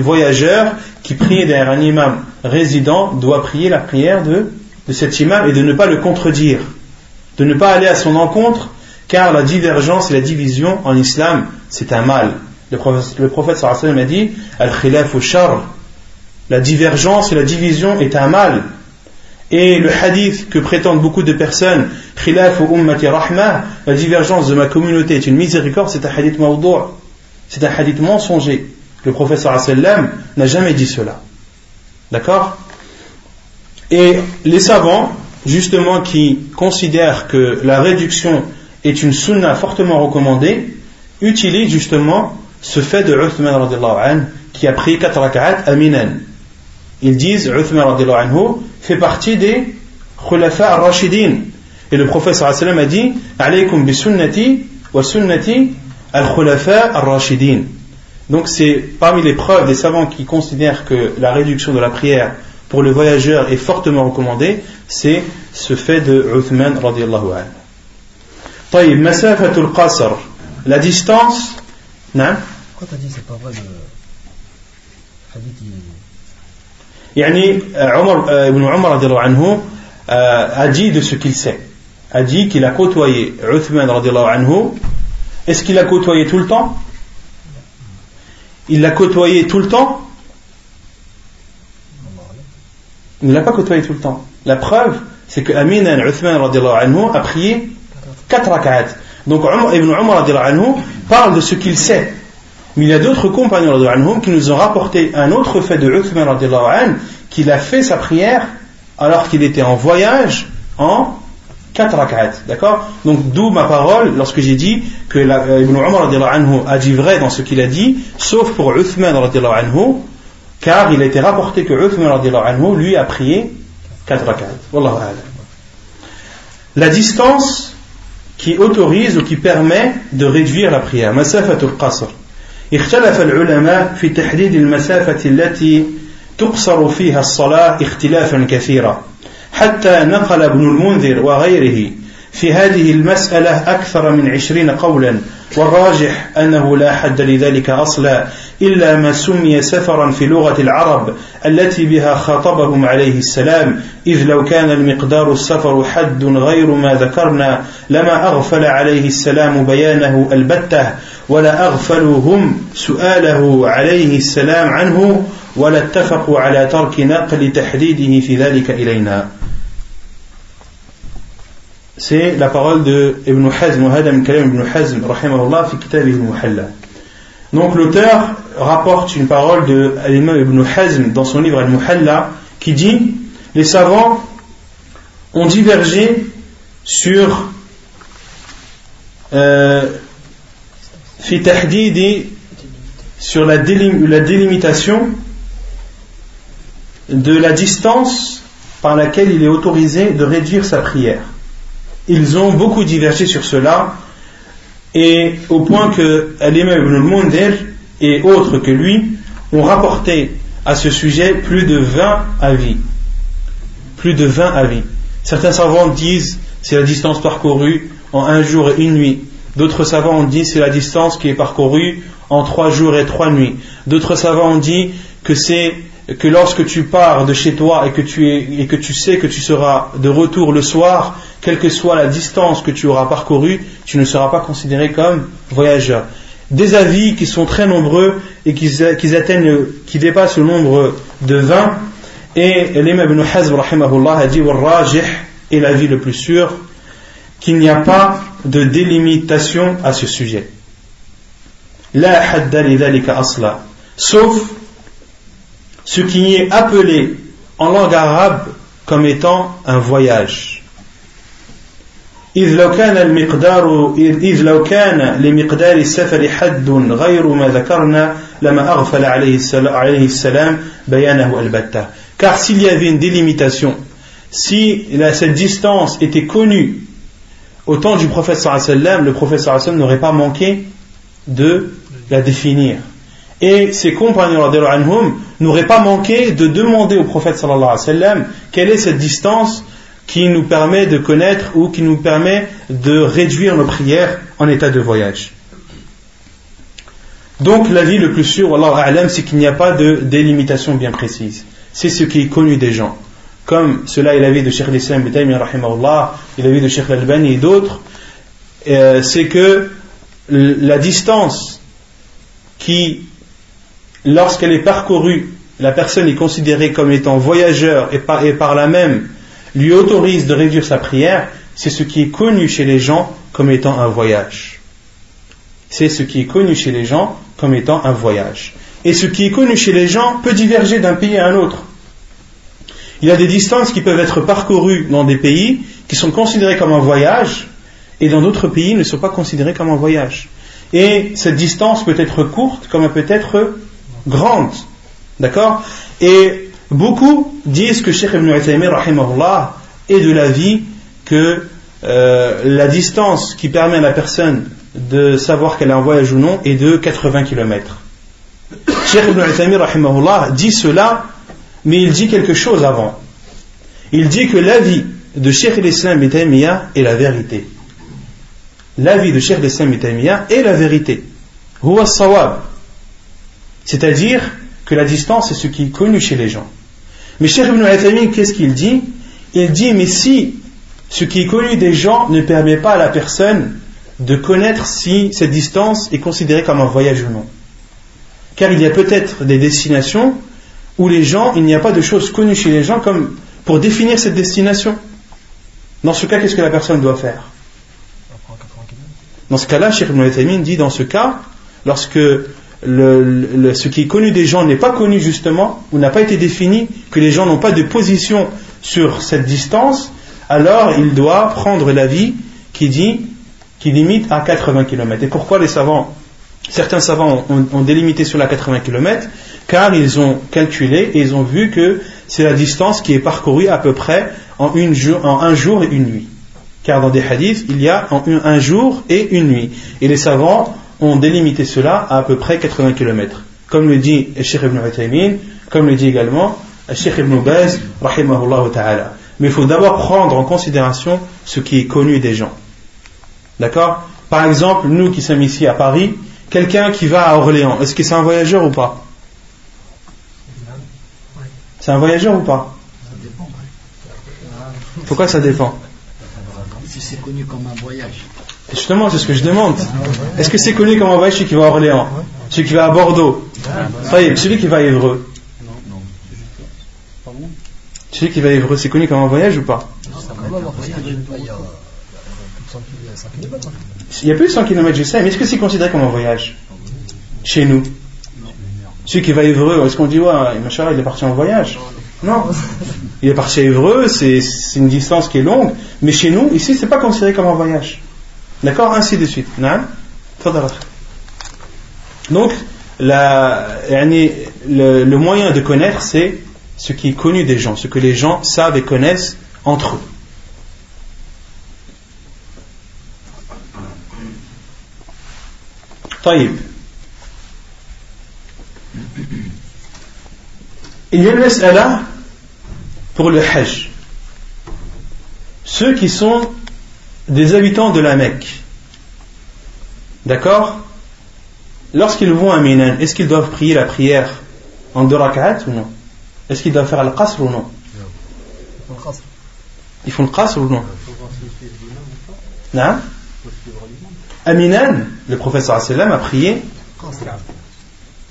voyageur, qui priait derrière un imam résident, doit prier la prière de, cet imam et de ne pas le contredire, de ne pas aller à son encontre, car la divergence et la division en islam, c'est un mal. Le prophète, le prophète a dit Al-khilaf La divergence et la division est un mal. Et le hadith que prétendent beaucoup de personnes, khilaf ou ummati rahma, la divergence de ma communauté est une miséricorde, c'est un hadith mawdou', c'est un hadith mensonger. Le professeur sallam n'a jamais dit cela. D'accord? Et les savants justement qui considèrent que la réduction est une sunna fortement recommandée, utilisent justement ce fait de Uthman qui a pris 4 rak'at à Minan. Ils disent Uthman anhu fait partie des khulafa al-rashidin. Et le prophète sallallahu a dit Alaykum bi sunnati wa sunnati al-khulafa al-rashidin. Donc c'est parmi les preuves des savants qui considèrent que la réduction de la prière pour le voyageur est fortement recommandée, c'est ce fait de Uthman radiallahu anhu. طيب مسافة القصر la distance نعم Pourquoi t'as dit c'est pas vrai le hadith يعني Yani, Omar, ibn Omar anhu, a dit de ce qu'il sait, a dit qu'il a côtoyé Uthman anhu. Est-ce qu'il l'a côtoyé tout le temps? Il l'a côtoyé tout le temps? Il ne l'a pas côtoyé tout le temps. La preuve, c'est que Amina Uthman anhu a prié 4 rak'at. Donc Ibn Umar anhu parle de ce qu'il sait mais il y a d'autres compagnons qui nous ont rapporté un autre fait de Uthman qu'il a fait sa prière alors qu'il était en voyage en 4 rak'at. D'accord? Donc d'où ma parole lorsque j'ai dit que la, euh, Ibn Umar a dit vrai dans ce qu'il a dit, sauf pour Uthman anhu, car il a été rapporté que Uthman anhu lui a prié 4 rak'at. La distance qui autorise ou qui permet de réduire la prière. Masafatul qasr. اختلف العلماء في تحديد المسافة التي تقصر فيها الصلاة اختلافا كثيرا. حتى نقل ابن المنذر وغيره في هذه المسألة أكثر من عشرين قولا والراجح أنه لا حد لذلك أصلا إلا ما سمي سفرا في لغة العرب التي بها خاطبهم عليه السلام إذ لو كان المقدار السفر حد غير ما ذكرنا لما أغفل عليه السلام بيانه البتة ولا أغفلهم سؤاله عليه السلام عنه ولا اتفقوا على ترك نقل تحديده في ذلك إلينا c'est la parole de Ibn Hazm, Hadam Kalam Ibn Hazm, rahimahullah, fi kitab Ibn Muhalla. Donc l'auteur rapporte une parole de l'imam Ibn Hazm dans son livre Al-Muhalla qui dit Les savants ont divergé sur euh, sur la, délimitation de la distance par laquelle il est autorisé de réduire sa prière ils ont beaucoup divergé sur cela, et au point que l'imam ibn al-Mundir et autres que lui ont rapporté à ce sujet plus de 20 avis. Plus de 20 avis. Certains savants disent c'est la distance parcourue en un jour et une nuit. D'autres savants ont dit c'est la distance qui est parcourue en trois jours et trois nuits. D'autres savants ont dit que c'est que lorsque tu pars de chez toi et que tu, es, et que tu sais que tu seras de retour le soir, quelle que soit la distance que tu auras parcourue, tu ne seras pas considéré comme voyageur. Des avis qui sont très nombreux et qui, atteignent, qui dépassent le nombre de 20. Et l'imam ibn Hazm a dit est l'avis le plus sûr qu'il n'y a pas de délimitation à ce sujet. La hadda asla. Sauf ce qui est appelé en langue arabe comme étant un voyage. إذ لو كان المقدار إذ لو كان لمقدار السفر حد غير ما ذكرنا لما أغفل عليه السلام بيانه البتة car s'il y avait une délimitation si la, cette distance était connue au temps du prophète sallallahu le prophète sallallahu n'aurait pas manqué de la définir et ses compagnons n'auraient pas manqué de demander au prophète sallallahu alayhi sallam quelle est cette distance qui nous permet de connaître ou qui nous permet de réduire nos prières en état de voyage. Donc l'avis le plus sûr, c'est qu'il n'y a pas de délimitation bien précise. C'est ce qui est connu des gens. Comme cela est l'avis de Sheikh l'Islam et l'avis de Sheikh l'Albani et d'autres, euh, c'est que la distance qui lorsqu'elle est parcourue, la personne est considérée comme étant voyageur et par, et par là même lui autorise de réduire sa prière, c'est ce qui est connu chez les gens comme étant un voyage. C'est ce qui est connu chez les gens comme étant un voyage. Et ce qui est connu chez les gens peut diverger d'un pays à un autre. Il y a des distances qui peuvent être parcourues dans des pays qui sont considérés comme un voyage et dans d'autres pays ne sont pas considérés comme un voyage. Et cette distance peut être courte comme elle peut être grande. D'accord? Et beaucoup disent que Sheikh Ibn Uthaymin est de l'avis que euh, la distance qui permet à la personne de savoir qu'elle est en voyage ou non est de 80 km. Cheikh Ibn Uthaymin dit cela, mais il dit quelque chose avant. Il dit que l'avis de Cheikh l'Islam est la vérité. L'avis de Cheikh l'Islam est la vérité. C'est-à-dire que la distance est ce qui est connu chez les gens. Mais Cheikh Ibn Uthaymin, qu'est-ce qu'il dit? Il dit, mais si ce qui est connu des gens ne permet pas à la personne de connaître si cette distance est considérée comme un voyage ou non. Car il y a peut-être des destinations où les gens, il n'y a pas de choses connues chez les gens comme pour définir cette destination. Dans ce cas, qu'est-ce que la personne doit faire? Dans ce cas-là, Cheikh Ibn dit dans ce cas, lorsque ce qui est connu des gens n'est pas connu justement, ou n'a pas été défini, que les gens n'ont pas de position sur cette distance, alors il doit prendre l'avis qui dit qui limite à 80 km. Et pourquoi les savants, certains savants ont, délimité sur la 80 km Car ils ont calculé et ils ont vu que c'est la distance qui est parcourue à peu près en, un jour et une nuit. Car dans des hadiths, il y a un, jour et une nuit. Et les savants ont délimité cela à à peu près 80 km. Comme le dit Sheikh ibn Uthaymin, comme le dit également Sheikh ibn Baz, rahimahullah ta'ala. Mais il faut d'abord prendre en considération ce qui est connu des gens. D'accord? Par exemple, nous qui sommes ici à Paris, quelqu'un qui va à Orléans, est-ce que c'est un voyageur ou pas? C'est un voyageur ou pas Pourquoi ça dépend Si c'est connu comme un voyage. Justement, c'est ce que je demande. Est-ce que c'est connu comme un voyage celui qui va à Orléans Celui qui va à Bordeaux Celui qui va à Évreux. Celui qui va à Évreux, c'est connu comme un voyage ou pas Il y a plus de 100 km, je sais, mais est-ce que c'est considéré comme un voyage Chez nous? Celui qui va à Évreux, est-ce qu'on dit, ouais, machin, il est parti en voyage Non. Il est parti à Évreux, c'est une distance qui est longue, mais chez nous, ici, c'est pas considéré comme un voyage. D'accord Ainsi de suite. Donc, la, le, le moyen de connaître, c'est ce qui est connu des gens, ce que les gens savent et connaissent entre eux. طيب Il y a une mas'ala pour le Hajj. Ceux qui sont des habitants de la Mecque, d'accord? Lorsqu'ils vont à Minan, est-ce qu'ils doivent prier la prière en deux rak'at ou non? Est-ce qu'ils doivent faire le qasr ou non? Ils font le qasr ou non? Non Aminan, le professeur a prié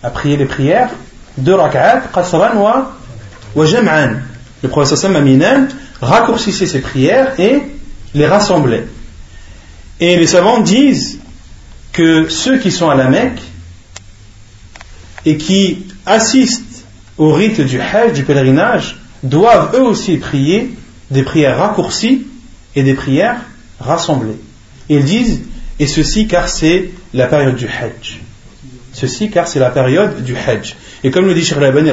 a prié les prières de rak'at, qasran wa, jam'an. Le professeur Aminan raccourcissait ses prières et les rassemblait. Et les savants disent que ceux qui sont à la Mecque et qui assistent au rite du Hajj, du pèlerinage, doivent eux aussi prier des prières raccourcies et des prières rassemblées. ils disent, et ceci car c'est la période du Hajj. Ceci car c'est la période du Hajj. Et comme le dit Sheikh Al-Albani,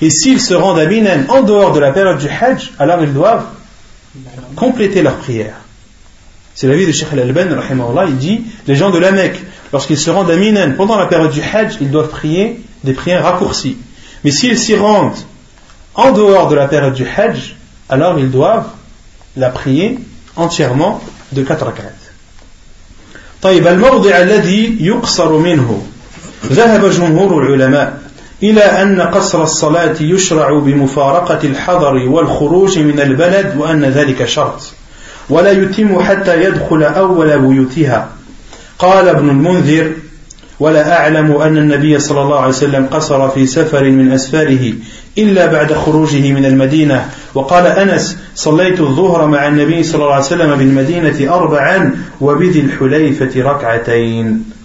et s'ils se rendent à Minan en dehors de la période du Hajj, alors ils doivent compléter leurs prières. C'est l'avis de Sheikh Al-Albani, il dit, les gens de la Mecque, lorsqu'ils se rendent à Minan pendant la période du Hajj, ils doivent prier des prières raccourcies. Mais s'ils s'y rendent en dehors de la période du Hajj, alors ils doivent la prier entièrement de quatre rak'at. طيب الموضع الذي يقصر منه ذهب جمهور العلماء إلى أن قصر الصلاة يشرع بمفارقة الحضر والخروج من البلد وأن ذلك شرط. ولا يتم حتى يدخل أول بيوتها. قال ابن المنذر ولا أعلم أن النبي صلى الله عليه وسلم قصر في سفر من أسفاره إلا بعد خروجه من المدينة. وقال أنس صليت الظهر مع النبي صلى الله عليه وسلم بالمدينة أربعا وبذي الحليفة ركعتين.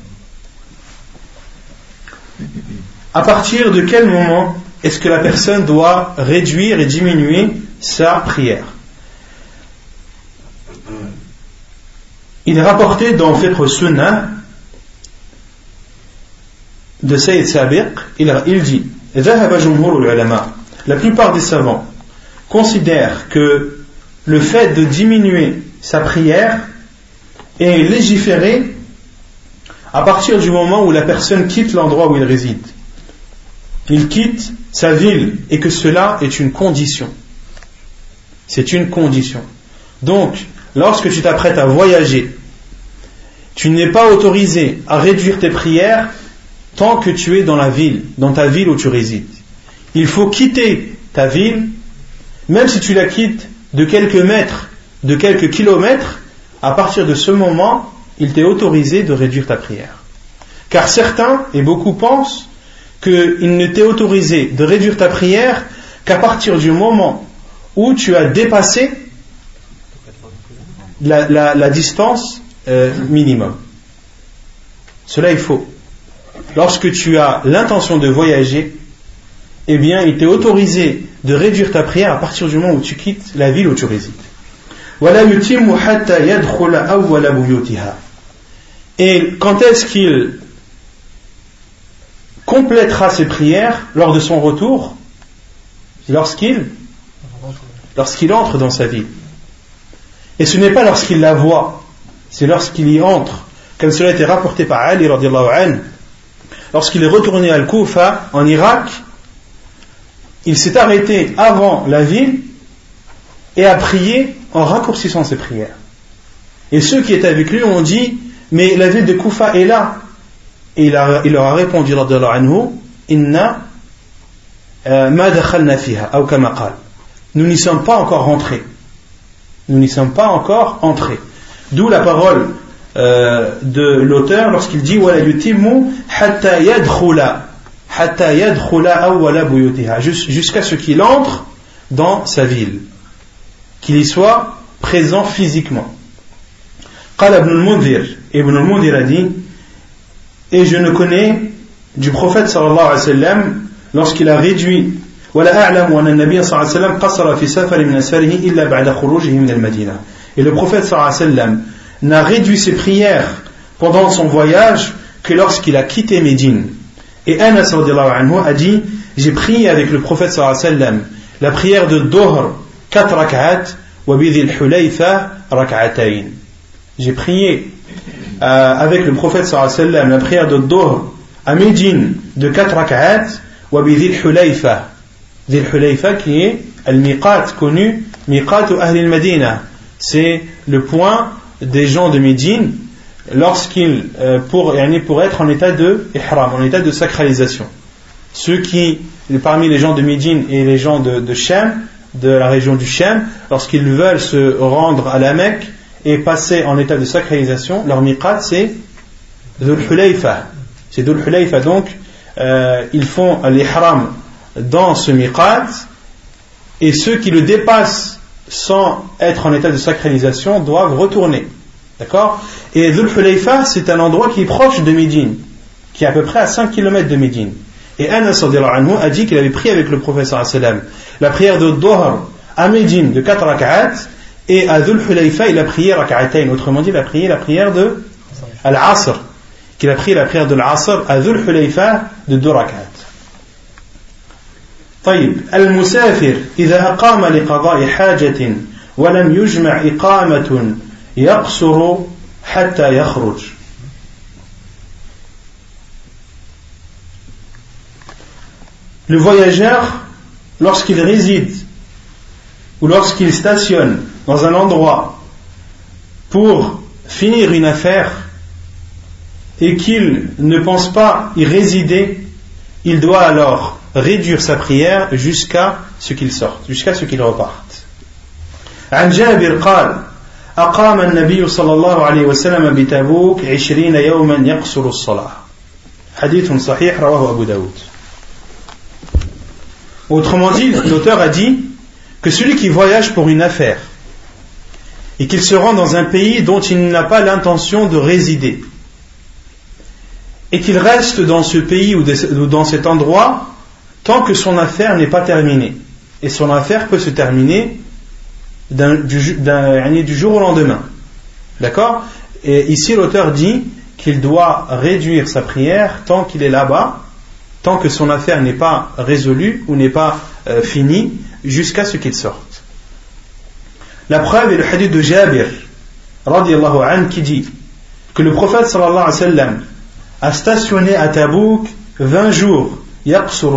À partir de quel moment est-ce que la personne doit réduire et diminuer sa prière? Il est rapporté dans Fiqh Sunnah de Sayyid Sabiq, il, dit La plupart des savants considèrent que le fait de diminuer sa prière est légiféré à partir du moment où la personne quitte l'endroit où il réside. Il quitte sa ville et que cela est une condition. C'est une condition. Donc, lorsque tu t'apprêtes à voyager, tu n'es pas autorisé à réduire tes prières tant que tu es dans la ville, dans ta ville où tu résides. Il faut quitter ta ville, même si tu la quittes de quelques mètres, de quelques kilomètres, à partir de ce moment, il t'est autorisé de réduire ta prière. Car certains, et beaucoup pensent, qu'il ne t'est autorisé de réduire ta prière qu'à partir du moment où tu as dépassé la, distance euh, minimum. Cela est faux. Lorsque tu as l'intention de voyager, eh bien, il t'est autorisé de réduire ta prière à partir du moment où tu quittes la ville où tu résides. Et quand est-ce qu'il complétera ses prières lors de son retour Lorsqu'il entre dans sa vie. Et ce n'est pas lorsqu'il la voit, c'est lorsqu'il y entre. Comme cela a été rapporté par Ali lorsqu'il est retourné à Al-Kufa en Irak, il s'est arrêté avant la ville et a prié en raccourcissant ses prières. Et ceux qui étaient avec lui ont dit, mais la ville de Kufa est là. Et il, leur a répondu, Inna euh, Nous n'y sommes pas encore rentrés. Nous n'y sommes pas encore entrés. D'où la parole euh, de l'auteur lorsqu'il dit jusqu'à ce qu'il entre dans sa ville qu'il y soit présent physiquement قال ابن المنذر ابن المنذر a dit et je ne connais du prophète sallallahu alayhi wa sallam lorsqu'il a réduit ولا أعلم أن النبي صلى الله عليه وسلم قصر في سفر من أسفاره إلا بعد خروجه من المدينة et le prophète sallallahu alayhi wa sallam n'a réduit ses prières pendant son voyage que lorsqu'il a quitté Médine et Anas anhu a dit j'ai prié avec le prophète sallallahu alayhi wa sallam la prière de Dohr 4 rak'at wa bidhil hulayfa rak'atayn j'ai prié euh, avec le prophète sallallahu alayhi la prière de Dohr à Médine de 4 rak'at wa bidhil hulayfa Dhil Hulayfa qui est al-miqat connu miqat ahli al-Madina c'est le point des gens de Médine lorsqu'ils euh, pour, pour être en état de ihram, en état de sacralisation. Ceux qui, parmi les gens de Médine et les gens de, de Shem, de la région du Shem, lorsqu'ils veulent se rendre à la Mecque et passer en état de sacralisation, leur miqat c'est Dhul. C'est Dhul donc, euh, ils font l'ihram dans ce miqat et ceux qui le dépassent sans être en état de sacralisation doivent retourner. D'accord? Et Dhul Hulayfa, c'est un endroit qui est proche de Médine, qui est à peu près à 5 km de Médine. Et Anas a dit qu'il avait prié avec le professeur la prière de Dohr à Médine de 4 rak'at, et à Dhul Hulayfa, il a prié rak'atayn, autrement dit, il a prié la prière de Al-Asr, qu'il a prié la prière de l'Asr à Dhul Hulayfa de 2 rak'at. طيب المسافر إذا أقام لقضاء حاجة ولم يجمع إقامة يقصر حتى يخرج Le voyageur, lorsqu'il réside ou lorsqu'il stationne dans un endroit pour finir une affaire et qu'il ne pense pas y résider, il doit alors réduire sa prière jusqu'à ce qu'il sorte, jusqu'à ce qu'il reparte. عن جابر قال أقام النبي صلى الله عليه وسلم بتبوك عشرين يوما يقصر الصلاة حديث صحيح رواه أبو داود Autrement dit, l'auteur a dit que celui qui voyage pour une affaire et qu'il se rend dans un pays dont il n'a pas l'intention de résider et qu'il reste dans ce pays ou dans cet endroit tant que son affaire n'est pas terminée. Et son affaire peut se terminer du, jour au lendemain. D'accord? Et ici, l'auteur dit qu'il doit réduire sa prière tant qu'il est là-bas, tant que son affaire n'est pas résolue ou n'est pas euh, finie, jusqu'à ce qu'il sorte. La preuve est le hadith de Jabir, anhu, qui dit que le prophète sallallahu alayhi wa sallam a stationné à Tabouk 20 jours,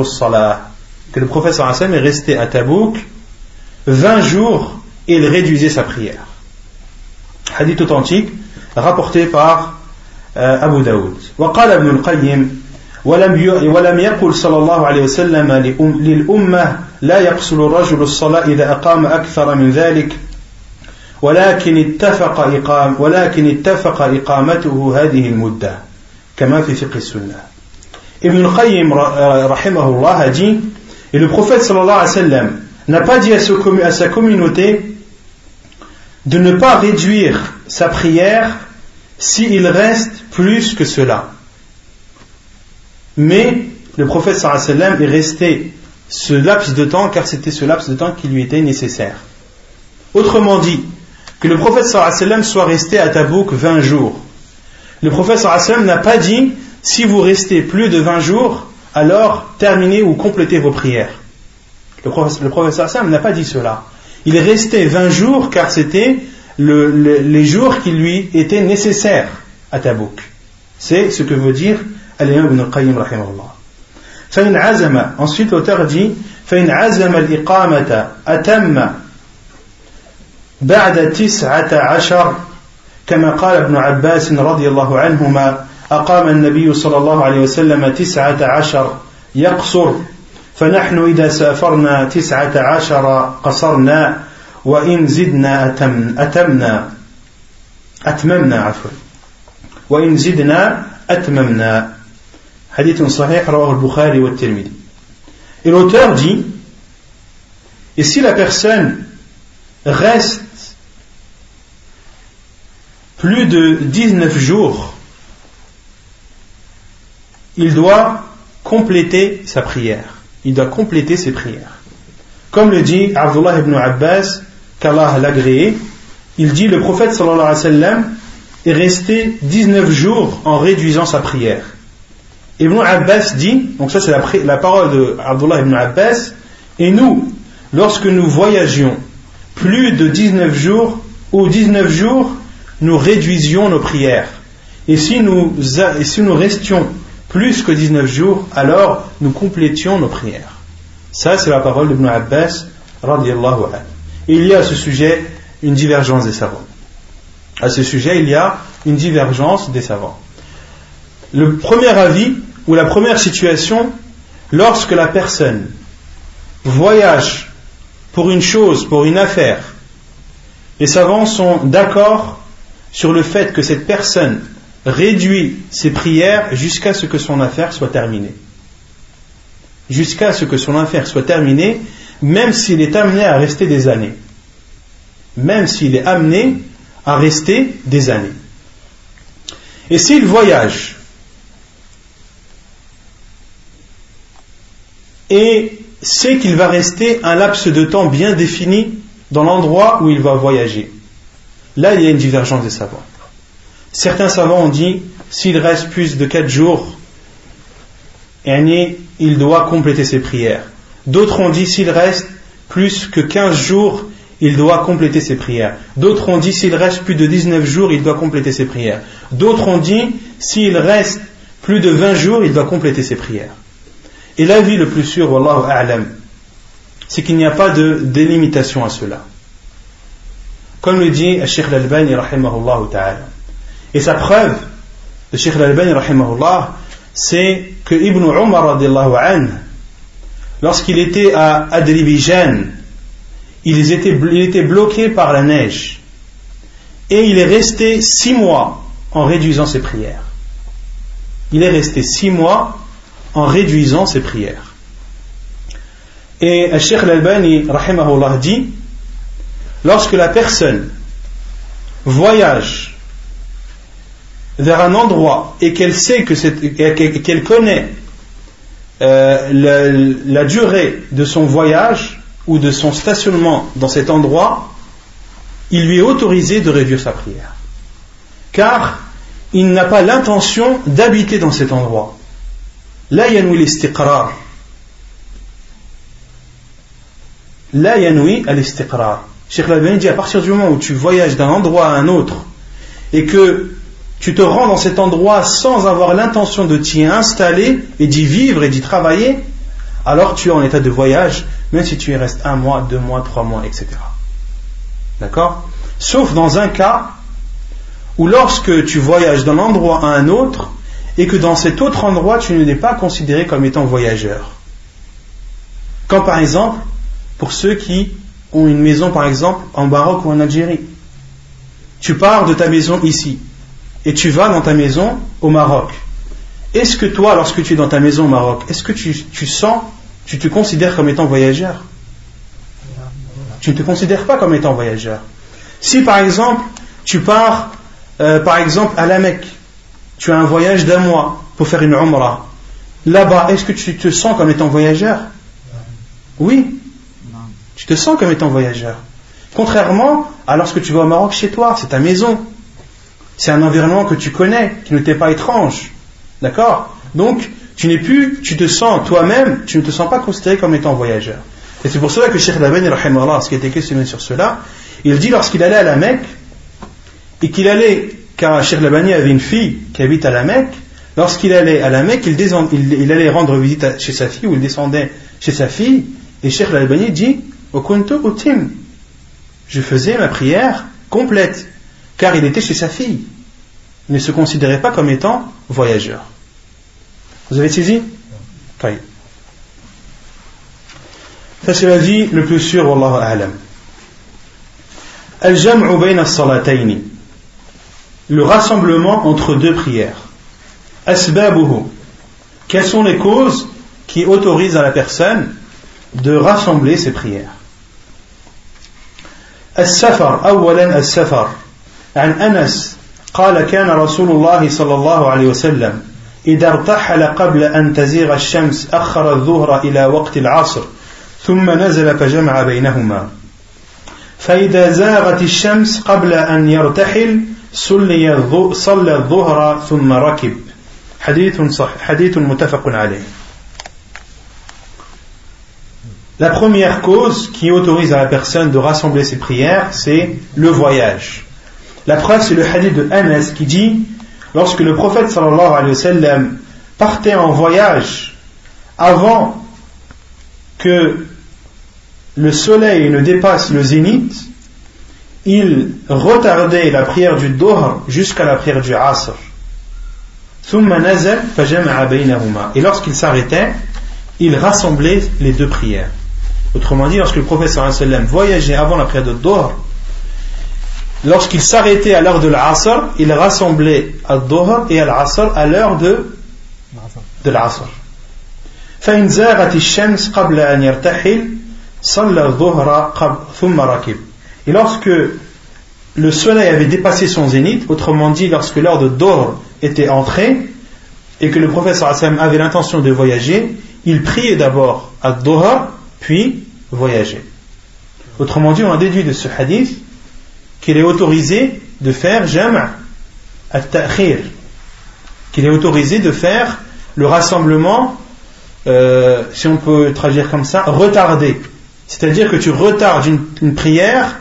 salah, que le prophète sallallahu alayhi wa sallam est resté à Tabouk 20 jours et il réduisait sa prière. Hadith authentique rapporté par euh, Abu Daoud. وقال ابن القيم ولم ولم يقل صلى الله عليه وسلم للأمة لا يقصر الرجل الصلاة إذا أقام أكثر من ذلك ولكن اتفق إقام ولكن اتفق إقامته هذه المدة كما في فقه السنة Ibn al-Qayyim rahimahullah a dit et le prophète sallallahu alayhi wa sallam n'a pas dit à sa communauté de ne pas réduire sa prière s'il reste plus que cela. Mais le prophète sallallahu alayhi wa sallam est resté ce laps de temps car c'était ce laps de temps qui lui était nécessaire. Autrement dit, que le prophète sallallahu alayhi wa sallam soit resté à Tabouk 20 jours. Le prophète sallallahu alayhi wa sallam n'a pas dit si vous restez plus de 20 jours, alors terminez ou complétez vos prières. Le prophète, le sallallahu alayhi wa sallam n'a pas dit cela. Il est resté 20 jours car c'était les jours qui lui étaient nécessaires à Tabouk. C'est ce que veut dire Al-Imam ibn al-Qayyim rahimahullah. ensuite l'auteur dit فإن عزم الإقامة أتم بعد تسعة عشر كما قال ابن عباس رضي الله عنهما أقام النبي صلى الله عليه وسلم تسعة عشر يقصر فنحن إذا سافرنا تسعة عشر قصرنا وإن زدنا أتم أتمنا أتممنا عفوا وإن زدنا أتممنا. حديث صحيح رواه البخاري والترمذي. Et l'auteur dit, et si la personne reste plus de 19 jours, il doit compléter sa prière. Il doit compléter ses prières. Comme le dit Abdullah ibn Abbas qu'Allah l'agréé, il dit le prophète sallallahu alayhi wa sallam est resté 19 jours en réduisant sa prière. Ibn Abbas dit, donc ça c'est la, la, parole de Abdullah ibn Abbas, et nous, lorsque nous voyagions plus de 19 jours, ou 19 jours, nous réduisions nos prières. Et si nous, et si nous restions plus que 19 jours, alors nous complétions nos prières. Ça, c'est la parole d'Ibn Abbas. Il y a à ce sujet une divergence des savants. À ce sujet, il y a une divergence des savants. Le premier avis, ou la première situation, lorsque la personne voyage pour une chose, pour une affaire, les savants sont d'accord sur le fait que cette personne réduit ses prières jusqu'à ce que son affaire soit terminée. Jusqu'à ce que son affaire soit terminée, même s'il est amené à rester des années. Même s'il est amené à rester des années. Et s'il voyage et sait qu'il va rester un laps de temps bien défini dans l'endroit où il va voyager, là il y a une divergence des savants. Certains savants ont dit s'il reste plus de 4 jours, il doit compléter ses prières. D'autres ont dit s'il reste plus que 15 jours, il doit compléter ses prières. D'autres ont dit s'il reste plus de 19 jours, il doit compléter ses prières. D'autres ont dit s'il reste plus de 20 jours, il doit compléter ses prières. Et l'avis le plus sûr, wallahu a'lam, c'est qu'il n'y a pas de délimitation à cela. Comme le dit Sheikh al-Albani ta'ala. Et sa preuve de Sheikh al-Albani c'est que Ibn Umar lorsqu'il était à Adribijan, il était, bloqué par la neige. Et il est resté six mois en réduisant ses prières. Il est resté six mois en réduisant ses prières. Et Sheikh Al-Albani, dit lorsque la personne voyage vers un endroit et qu'elle sait que qu'elle connaît euh, la, durée de son voyage ou de son stationnement dans cet endroit, il lui est autorisé de réduire sa prière. Car il n'a pas l'intention d'habiter dans cet endroit. La yanwi l'istiqrar. La yanwi al-istiqrar. Cheikh Lalbani dit à partir du moment où tu voyages d'un endroit à un autre et que tu te rends dans cet endroit sans avoir l'intention de t'y installer et d'y vivre et d'y travailler, alors tu es en état de voyage, même si tu y restes un mois, deux mois, trois mois, etc. D'accord? Sauf dans un cas où lorsque tu voyages d'un endroit à un autre et que dans cet autre endroit tu n'es pas considéré comme étant voyageur. Quand par exemple, pour ceux qui ont une maison par exemple en Maroc ou en Algérie, tu pars de ta maison ici, et tu vas dans ta maison au Maroc. Est-ce que toi, lorsque tu es dans ta maison au Maroc, est-ce que tu, sens, tu te considères comme étant voyageur? Tu ne te considères pas comme étant voyageur. Si par exemple, tu pars, euh, par exemple, à la Mecque, tu as un voyage d'un mois pour faire une Umrah, là-bas, est-ce que tu te sens comme étant voyageur? Oui. Tu te sens comme étant voyageur. Contrairement à lorsque tu vas au Maroc chez toi, c'est ta maison. C'est un environnement que tu connais, qui ne t'est pas étrange. D'accord? Donc, tu n'es plus, tu te sens toi-même, tu ne te sens pas considéré comme étant voyageur. Et c'est pour cela que Cheikh Labani, lorsqu'il était questionné sur cela, il dit lorsqu'il allait à la Mecque, et qu'il allait, car Cheikh Labani avait une fille qui habite à la Mecque, lorsqu'il allait à la Mecque, il, allait rendre visite chez sa fille, ou il descendait chez sa fille, et Cheikh Labani dit, je faisais ma prière complète car il était chez sa fille. Il ne se considérait pas comme étant voyageur. Vous avez saisi? Ça c'est la vie le plus sûr, Wallahu a'lam. Al-jam'u. Le rassemblement entre deux prières. Asbabuhu. Quelles sont les causes qui autorisent à la personne de rassembler ses prières? السفر أولا السفر. عن أنس قال كان رسول الله صلى الله عليه وسلم إذا ارتحل قبل أن تزيغ الشمس أخر الظهر إلى وقت العصر ثم نزل فجمع بينهما. فإذا زاغت الشمس قبل أن يرتحل صلى الظهر ثم ركب. حديث صح حديث متفق عليه. La première cause qui autorise à la personne de rassembler ses prières, c'est le voyage. La preuve, c'est le hadith de Anas qui dit lorsque le prophète sallallahu partait en voyage avant que le soleil ne dépasse le zénith, il retardait la prière du Dohr jusqu'à la prière du Asr. Et lorsqu'il s'arrêtait, il rassemblait les deux prières. Autrement dit, lorsque le prophète voyageait avant la prière de Dohr, lorsqu'il s'arrêtait à l'heure de l'Asr, il rassemblait à Dohr et à l'Asr à l'heure de, de l'Asr. Et lorsque le soleil avait dépassé son zénith, autrement dit lorsque l'heure de Dohr était entrée, et que le prophète avait l'intention de voyager, il priait d'abord à Dohr, puis voyager. Autrement dit, on a déduit de ce hadith qu'il est autorisé de faire jam' al-ta'khir, qu'il est autorisé de faire le rassemblement, euh, si on peut traduire comme ça, retardé. C'est-à-dire que tu retardes une, prière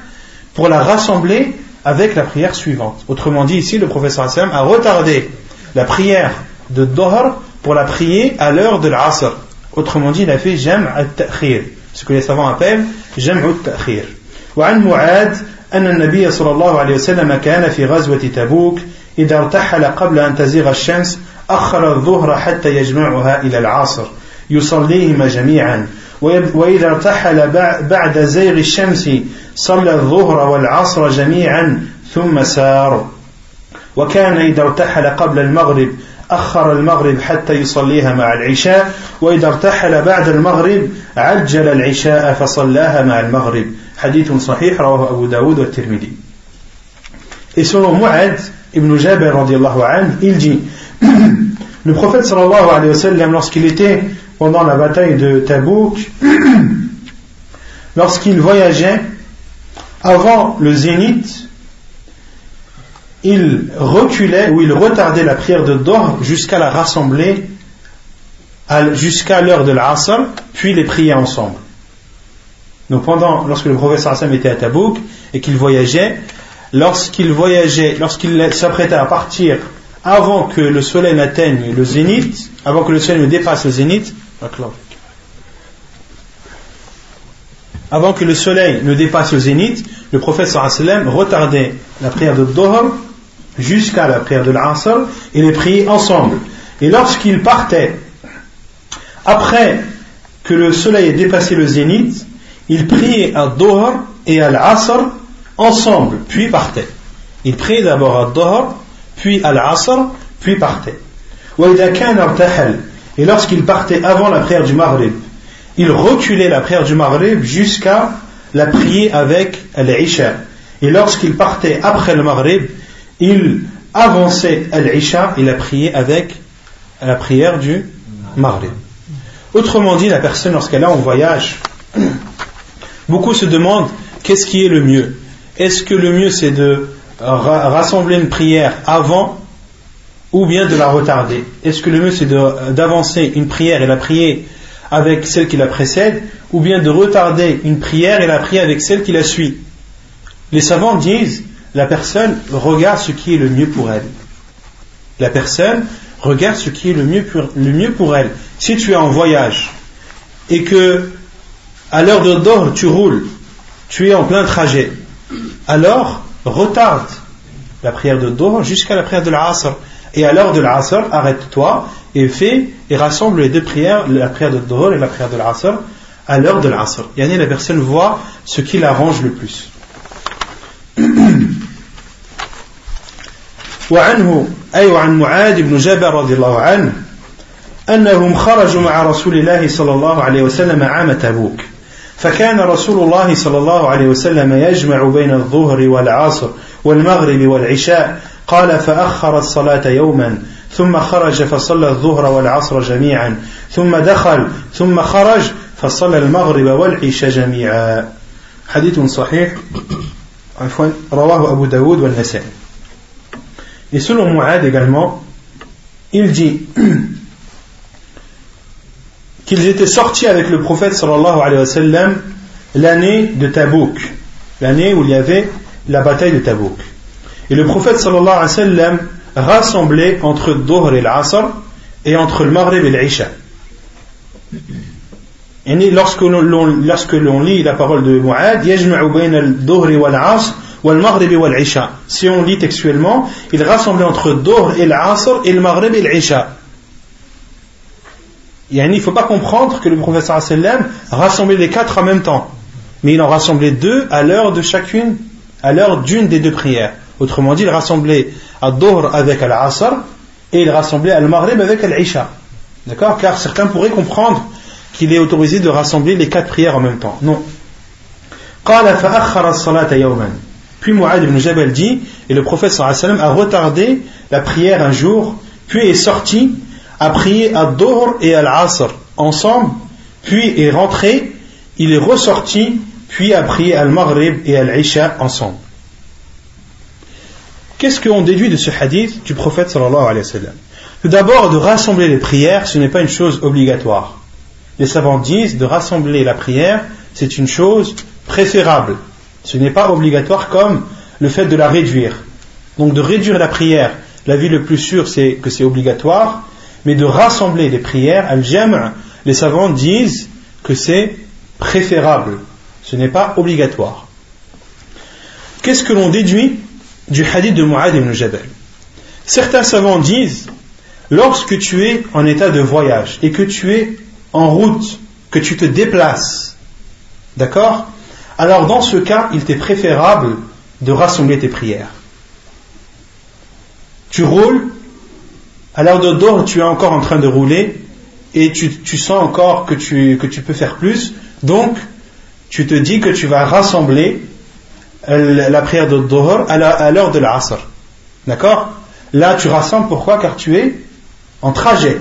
pour la rassembler avec la prière suivante. Autrement dit, ici, le professeur Hassan a retardé la prière de Dohr pour la prier à l'heure de l'Asr. Autrement dit, il a fait jam' al-ta'khir, ce que les savants appellent jam' al-ta'khir. وعن معاذ أن النبي صلى الله عليه وسلم كان في غزوة تبوك إذا ارتحل قبل أن تزيغ الشمس أخر الظهر حتى يجمعها إلى العصر يصليهما جميعا وإذا ارتحل بعد زيغ الشمس صلى الظهر والعصر جميعا ثم سار وكان إذا ارتحل قبل المغرب أخر المغرب حتى يصليها مع العشاء وإذا ارتحل بعد المغرب عجل العشاء فصلاها مع المغرب. حديث صحيح رواه أبو داود والترمذي. إسونو معد ابن جابر رضي الله عنه إلجي النبي صلى الله عليه وسلم lorsqu'il était pendant la bataille de Tabuk lorsqu'il voyageait avant le zénith il reculait ou il retardait la prière de Dohr jusqu'à la rassembler jusqu'à l'heure de l'Asr, puis les prier ensemble. Donc pendant, lorsque le professeur Hassan était à Tabouk et qu'il voyageait, lorsqu'il voyageait, lorsqu'il s'apprêtait à partir avant que le soleil n'atteigne le zénith, avant que le soleil ne dépasse le zénith, avant que le soleil ne dépasse le zénith, le prophète sallam retardait la prière de Dohr jusqu'à la prière de l'Asr et les priait ensemble. Et lorsqu'il partait, après que le soleil ait dépassé le zénith, il priait à Dohr et à l'Asr ensemble, puis partait. Il priait d'abord à Dohr, puis à l'Asr, puis partait. Et lorsqu'il partait avant la prière du Maghrib, il reculait la prière du Maghrib jusqu'à la prier avec l'Isha. Et lorsqu'il partait après le Maghrib, il avançait l'Isha et la priait avec la prière du Maghrib. Autrement dit, la personne, lorsqu'elle est en voyage, beaucoup se demandent qu'est-ce qui est le mieux? Est-ce que le mieux c'est de rassembler une prière avant ou bien de la retarder? Est-ce que le mieux c'est d'avancer une prière et la prier avec celle qui la précède ou bien de retarder une prière et la prier avec celle qui la suit? Les savants disent la personne regarde ce qui est le mieux pour elle. La personne regarde ce qui est le mieux pour, elle. Si tu es en voyage et que à l'heure de d'or tu roules, tu es en plein trajet, alors retarde la prière de d'or jusqu'à la prière de l'Asr. Et à l'heure de l'Asr, arrête-toi et fais et rassemble les deux prières, la prière de d'or et la prière de l'Asr, à l'heure de l'Asr. Yani la personne voit ce qui l'arrange le plus. وعنه أي وعن معاذ بن جبل رضي الله عنه أنهم خرجوا مع رسول الله صلى الله عليه وسلم عام تبوك. فكان رسول الله صلى الله عليه وسلم يجمع بين الظهر والعصر والمغرب والعشاء قال فأخر الصلاة يوما ثم خرج فصلى الظهر والعصر جميعا ثم دخل ثم خرج فصلى المغرب والعشاء جميعا. حديث صحيح. عفوا رواه أبو داود والنسائي. Et selon Mu'ad également, il dit qu'ils étaient sortis avec le prophète sallallahu alayhi wa sallam l'année de Tabouk, l'année où il y avait la bataille de Tabouk. Et le prophète sallallahu alayhi wa sallam rassemblait entre Dohr et l'Asr et entre le Maghrib et l'Isha. Et lorsque l'on lit la parole de Mu'ad, يجمع بين الظهر والعصر si on lit textuellement, il rassemblait entre Dohr et l'Asr et le Maghrib et l'Isha. Il ne faut pas comprendre que le professeur sallam rassemblait les quatre en même temps. Mais il en rassemblait deux à l'heure de chacune, à l'heure d'une des deux prières. Autrement dit, il rassemblait à Dohr avec l'Asr et il rassemblait al Maghrib avec l'Isha. D'accord? Car certains pourraient comprendre qu'il est autorisé de rassembler les quatre prières en même temps. Non. Puis Mu'ad ibn Jabal dit, et le prophète a retardé la prière un jour, puis est sorti, a prié à Dohr et à l'Asr ensemble, puis est rentré, il est ressorti, puis a prié à Maghrib et à l'Isha ensemble. Qu'est-ce qu'on déduit de ce hadith du prophète sallallahu Tout d'abord, de rassembler les prières, ce n'est pas une chose obligatoire. Les savants disent de rassembler la prière, c'est une chose préférable. Ce n'est pas obligatoire comme le fait de la réduire. Donc de réduire la prière, la vie le plus sûr c'est que c'est obligatoire, mais de rassembler les prières, al-jam', les savants disent que c'est préférable. Ce n'est pas obligatoire. Qu'est-ce que l'on déduit du hadith de Mu'ad ibn Jabal? Certains savants disent, lorsque tu es en état de voyage et que tu es en route, que tu te déplaces, d'accord? Alors dans ce cas, il t'est préférable de rassembler tes prières. Tu roules, à l'heure de d'or, tu es encore en train de rouler, et tu, sens encore que tu, peux faire plus, donc tu te dis que tu vas rassembler la prière de Dohr à l'heure de l'Asr. D'accord? Là, tu rassembles pourquoi? Car tu es en trajet.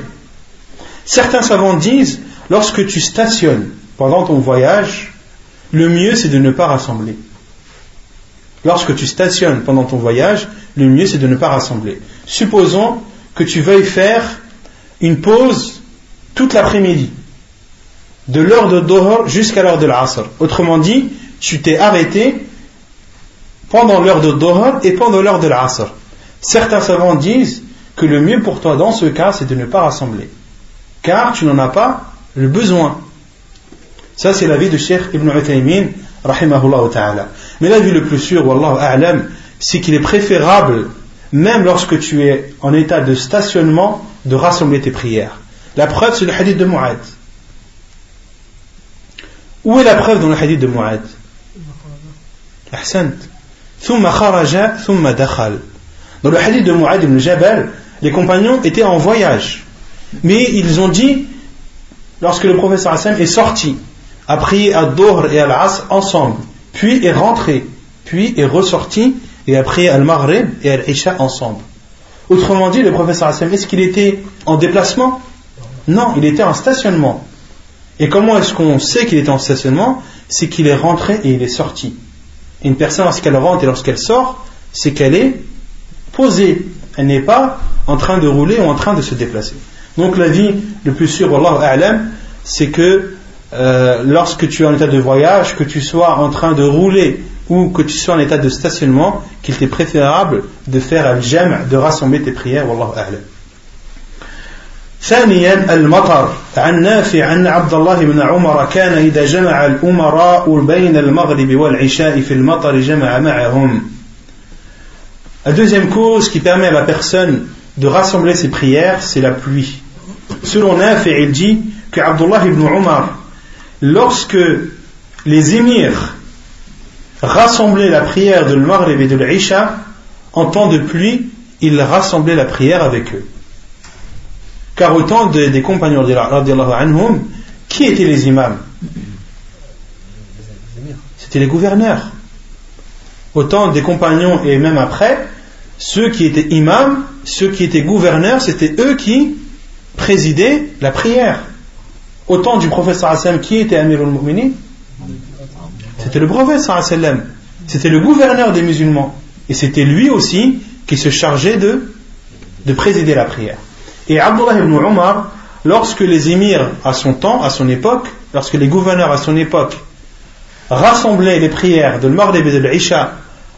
Certains savants disent lorsque tu stationnes pendant ton voyage, le mieux c'est de ne pas rassembler. Lorsque tu stationnes pendant ton voyage, le mieux c'est de ne pas rassembler. Supposons que tu veuilles faire une pause toute l'après-midi, de l'heure de Dohor jusqu'à l'heure de l'Asr. Autrement dit, tu t'es arrêté pendant l'heure de Dohor et pendant l'heure de l'Asr. Certains savants disent que le mieux pour toi dans ce cas, c'est de ne pas rassembler, car tu n'en as pas le besoin. Ça, c'est l'avis de Cheikh Ibn Uthaymin, rahimahullah ta'ala. Mais l'avis le plus sûr, wallahu a'lam, c'est qu'il est préférable, même lorsque tu es en état de stationnement, de rassembler tes prières. La preuve, c'est le hadith de Mu'ad. Où est la preuve dans le hadith de Mu'ad Dans le hadith de Mu'ad ibn Jabal, les compagnons étaient en voyage. Mais ils ont dit, lorsque le professeur Hassan est sorti, a prié à Dohr et à l'As ensemble, puis est rentré, puis est ressorti et a prié à Al-Maghrib et à l'Isha ensemble. Autrement dit, le professeur Hassan, est-ce qu'il était en déplacement? Non, il était en stationnement. Et comment est-ce qu'on sait qu'il était en stationnement? C'est qu'il est rentré et il est sorti. une personne, lorsqu'elle rentre et lorsqu'elle sort, c'est qu'elle est posée. Elle n'est pas en train de rouler ou en train de se déplacer. Donc la vie le plus sûr, Allah c'est que euh, lorsque tu es en état de voyage, que tu sois en train de rouler ou que tu sois en état de stationnement, qu'il t'est préférable de faire al-jam', de rassembler tes prières, wallahu a'lam. ثانيا المطر عن نافع أن عبد الله بن عمر كان إذا جمع الأمراء بين المغرب والعشاء في المطر جمع معهم La deuxième cause qui permet à la personne de rassembler ses prières, c'est la pluie. Selon Nafi, il dit que Abdullah ibn Umar, lorsque les émirs rassemblaient la prière de l'Maghrib et de l'Isha, en temps de pluie, ils rassemblaient la prière avec eux. Car au temps des compagnons anhum, qui étaient les imams? C'était les gouverneurs. Au temps des compagnons et même après, ceux qui étaient imams, ceux qui étaient gouverneurs, c'était eux qui présidaient la prière. Au temps du prophète qui était Amir al-Mu'minin C'était le prophète. C'était le gouverneur des musulmans. Et c'était lui aussi qui se chargeait de, de présider la prière. Et Abdullah ibn Umar, lorsque les émirs à son temps, à son époque, lorsque les gouverneurs à son époque rassemblaient les prières de l'Maghrib et de l'Isha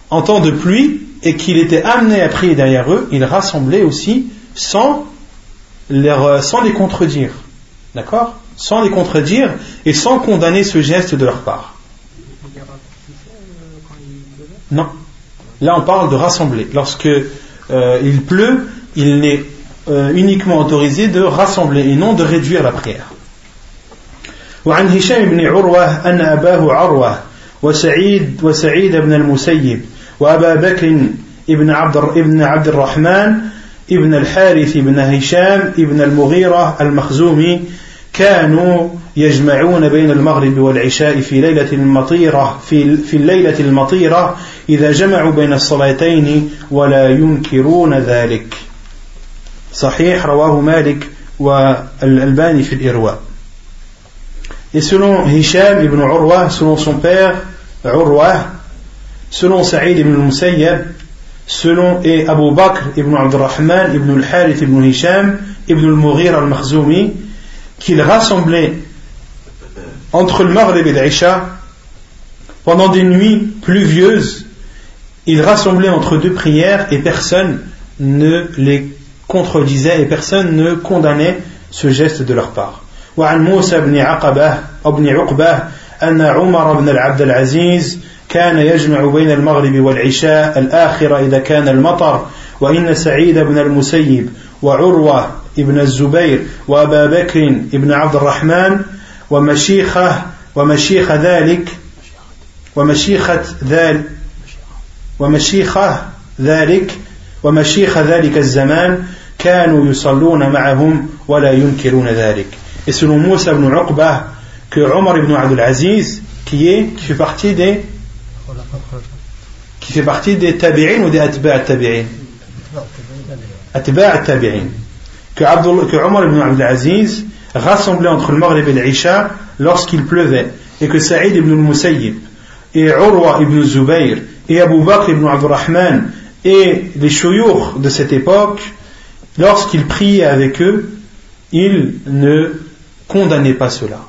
en temps de pluie et qu'il était amené à prier derrière eux, il rassemblait aussi sans, sans les contredire. D'accord? Sans les contredire et sans condamner ce geste de leur part. Non. Là, on parle de rassembler. Lorsque euh, il pleut, il n'est euh, uniquement autorisé de rassembler et non de réduire la prière. وعن هشام بن عروة أن أباه عروة وسعيد وسعيد بن المسيب وأبا بكر ابن عبد ابن عبد الرحمن ابن الحارث بن هشام ابن المغيرة المخزومي كانوا يجمعون بين المغرب والعشاء في ليلة المطيرة في, في الليلة المطيرة إذا جمعوا بين الصلاتين ولا ينكرون ذلك صحيح رواه مالك والألباني في الإرواء Et selon Hisham ibn Urwa, selon son père Urwa, selon Saïd ibn al-Musayyab, selon et Abu Bakr ibn Abdurrahman ibn al-Harith ibn Hisham ibn al-Mughir al-Makhzoumi, qu'il rassemblait entre le Maghrib et l'Isha pendant des nuits pluvieuses, il rassemblait entre deux prières et personne ne les contredisait et personne ne condamnait ce geste de leur part. وعن موسى بن عقبة أو بن عقبة أن عمر بن العبد العزيز كان يجمع بين المغرب والعشاء الآخرة إذا كان المطر وإن سعيد بن المسيب وعروة ابن الزبير وأبا بكر ابن عبد الرحمن ومشيخة ومشيخ ذلك ومشيخة ذلك ومشيخة ذلك ومشيخة ذلك الزمان كانوا يصلون معهم ولا ينكرون ذلك. اسم موسى بن عقبة كعمر بن عبد العزيز كي في partie des qui fait partie des tabi'in ou des atba' tabi'in? Atba' tabi'in. Que, que Omar ibn Abdul Aziz rassemblés entre le Maghrib et l'Isha lorsqu'il pleuvait, et que Saïd ibn al-Musayyib, et Urwa ibn Zubayr, et Abu Bakr ibn Abdurrahman, et les chouyours de cette époque, lorsqu'ils priaient avec eux, ils ne condamnaient pas cela.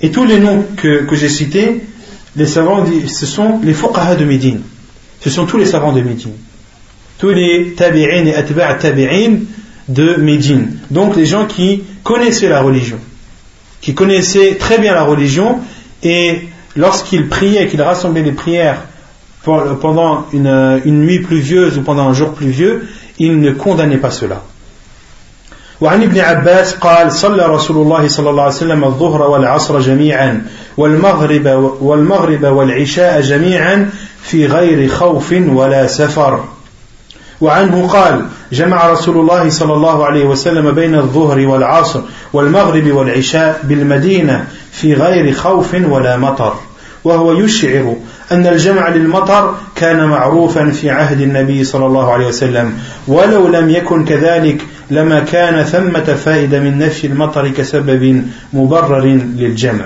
Et tous les noms que, j'ai cités, les savants, ce sont les fuqaha de Médine. Ce sont tous les savants de Médine. Tous les tabi'in et atba' tabi'in de Médine. Donc les gens qui connaissaient la religion, qui connaissaient très bien la religion, et lorsqu'ils priaient, qu'ils rassemblaient les prières pendant une, une nuit pluvieuse ou pendant un jour pluvieux, ils ne condamnaient pas cela. وعن ابن عباس قال صلى رسول الله صلى الله عليه وسلم الظهر والعصر جميعا والمغرب والمغرب والعشاء جميعا في غير خوف ولا سفر وعنه قال جمع رسول الله صلى الله عليه وسلم بين الظهر والعصر والمغرب والعشاء بالمدينة في غير خوف ولا مطر. وهو يشعر أن الجمع للمطر كان معروفا في عهد النبي صلى الله عليه وسلم ولو لم يكن كذلك لما كان ثمة فائدة من نفي المطر كسبب مبرر للجمع.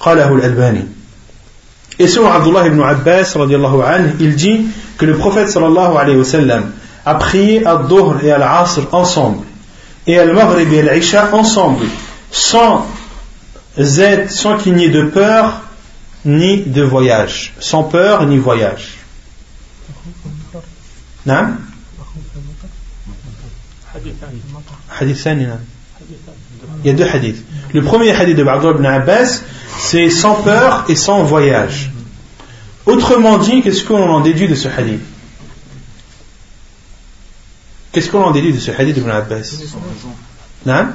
قاله الألباني Et selon Abdullah ibn Abbas, il dit que le prophète sallallahu alayhi wa sallam a prié à Dhuhr et à l'Asr ensemble, et à Maghrib et à l'Isha ensemble, sans Z, sans qu'il n'y ait de peur ni de voyage, sans peur ni voyage. Il y a deux hadiths. Le premier hadith de Abdullah ibn Abbas, c'est sans peur et sans voyage. Autrement dit, qu'est-ce qu'on en déduit de ce hadith? Qu'est-ce qu'on en déduit de ce hadith de Ibn Abbas Non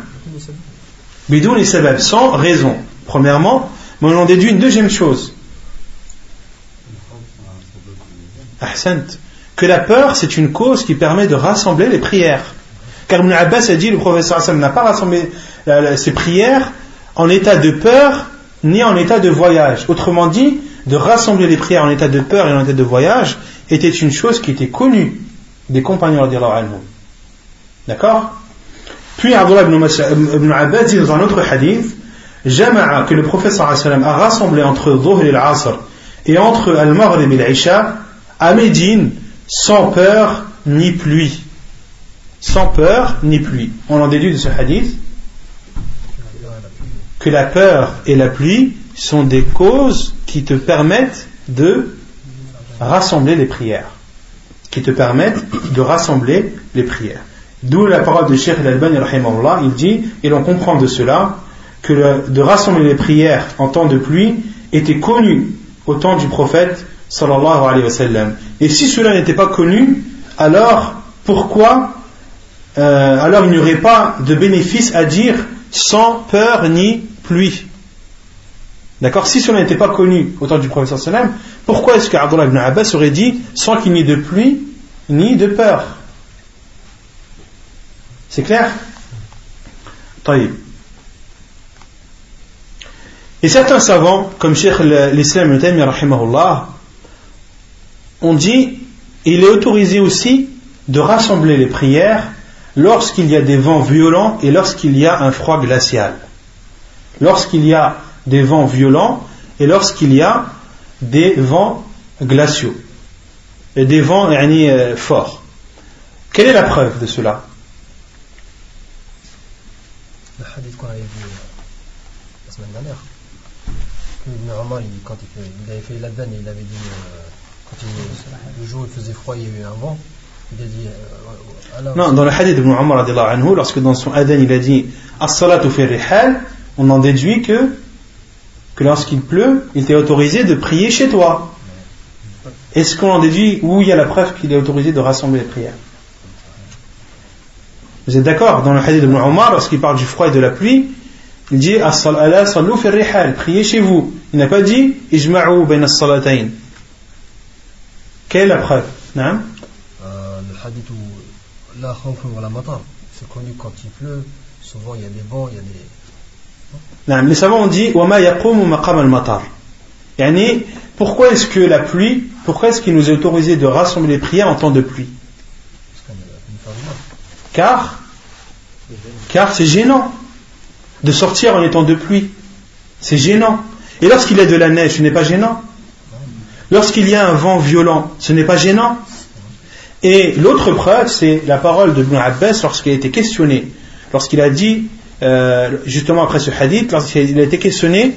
Bidoun et sabab, sans raison. Premièrement, mais on en déduit une deuxième chose. Ahsant. Que la peur, c'est une cause qui permet de rassembler les prières. Car Ibn Abbas a dit, le professeur Hassan n'a pas rassemblé ses prières en état de peur ni en état de voyage. Autrement dit, de rassembler les prières en état de peur et en état de voyage était une chose qui était connue des compagnons D'accord? Puis Abdullah ibn Abbas dit dans un autre hadith Jama'a que le prophète a rassemblé entre Dhuhr et l'Asr et entre Al-Maghrib et l'Isha à Médine sans peur ni pluie. Sans peur ni pluie. On en déduit de ce hadith que la peur et la pluie sont des causes qui te permettent de rassembler les prières. Qui te permettent de rassembler les prières. D'où la parole de Sheikh Al-Albani, il dit, et l'on comprend de cela, que de rassembler les prières en temps de pluie était connu au temps du prophète sallallahu alayhi wa sallam. Et si cela n'était pas connu, alors pourquoi euh, alors il n'y aurait pas de bénéfice à dire sans peur ni pluie? D'accord Si cela n'était pas connu au temps du prophète sallam, pourquoi est-ce qu'Abdullah ibn Abbas aurait dit sans qu'il n'y ait de pluie ni de peur? C'est clair? Et certains savants, comme Cheikh l'Islam ont dit il est autorisé aussi de rassembler les prières lorsqu'il y a des vents violents et lorsqu'il y a un froid glacial. Lorsqu'il y a des vents violents et lorsqu'il y a des vents glaciaux et des vents euh, forts. Quelle est la preuve de cela? Le hadith qu'on avait vu euh, la semaine dernière. Normalement, quand il, avait fait l'adhan il avait dit euh, quand le jour il faisait froid, il y a eu un vent. Il a dit. non, dans le hadith de Muhammad, lorsque dans son adhan il a dit As-salatu fi rihal, on en déduit que, que lorsqu'il pleut, il t'est autorisé de prier chez toi. Est-ce qu'on en déduit où il y a la preuve qu'il est autorisé de rassembler les prières? Vous êtes d'accord? Dans le hadith de Omar, lorsqu'il parle du froid et de la pluie, il dit priez chez vous. Il n'a pas dit Ijma'u ben as-salatayn. Quelle est la preuve? Euh, Le hadith où la c'est connu quand il pleut, souvent il y a des vents, il y a des les savants ont dit pourquoi est-ce que la pluie, pourquoi est-ce qu'il nous est autorisé de rassembler les prières en temps de pluie? Car, car c'est gênant de sortir en étant de pluie. C'est gênant. Et lorsqu'il y a de la neige, ce n'est pas gênant. Lorsqu'il y a un vent violent, ce n'est pas gênant. Et l'autre preuve, c'est la parole de Ibn Abbas lorsqu'il a été questionné, lorsqu'il a dit, euh, justement après ce hadith, lorsqu'il a été questionné,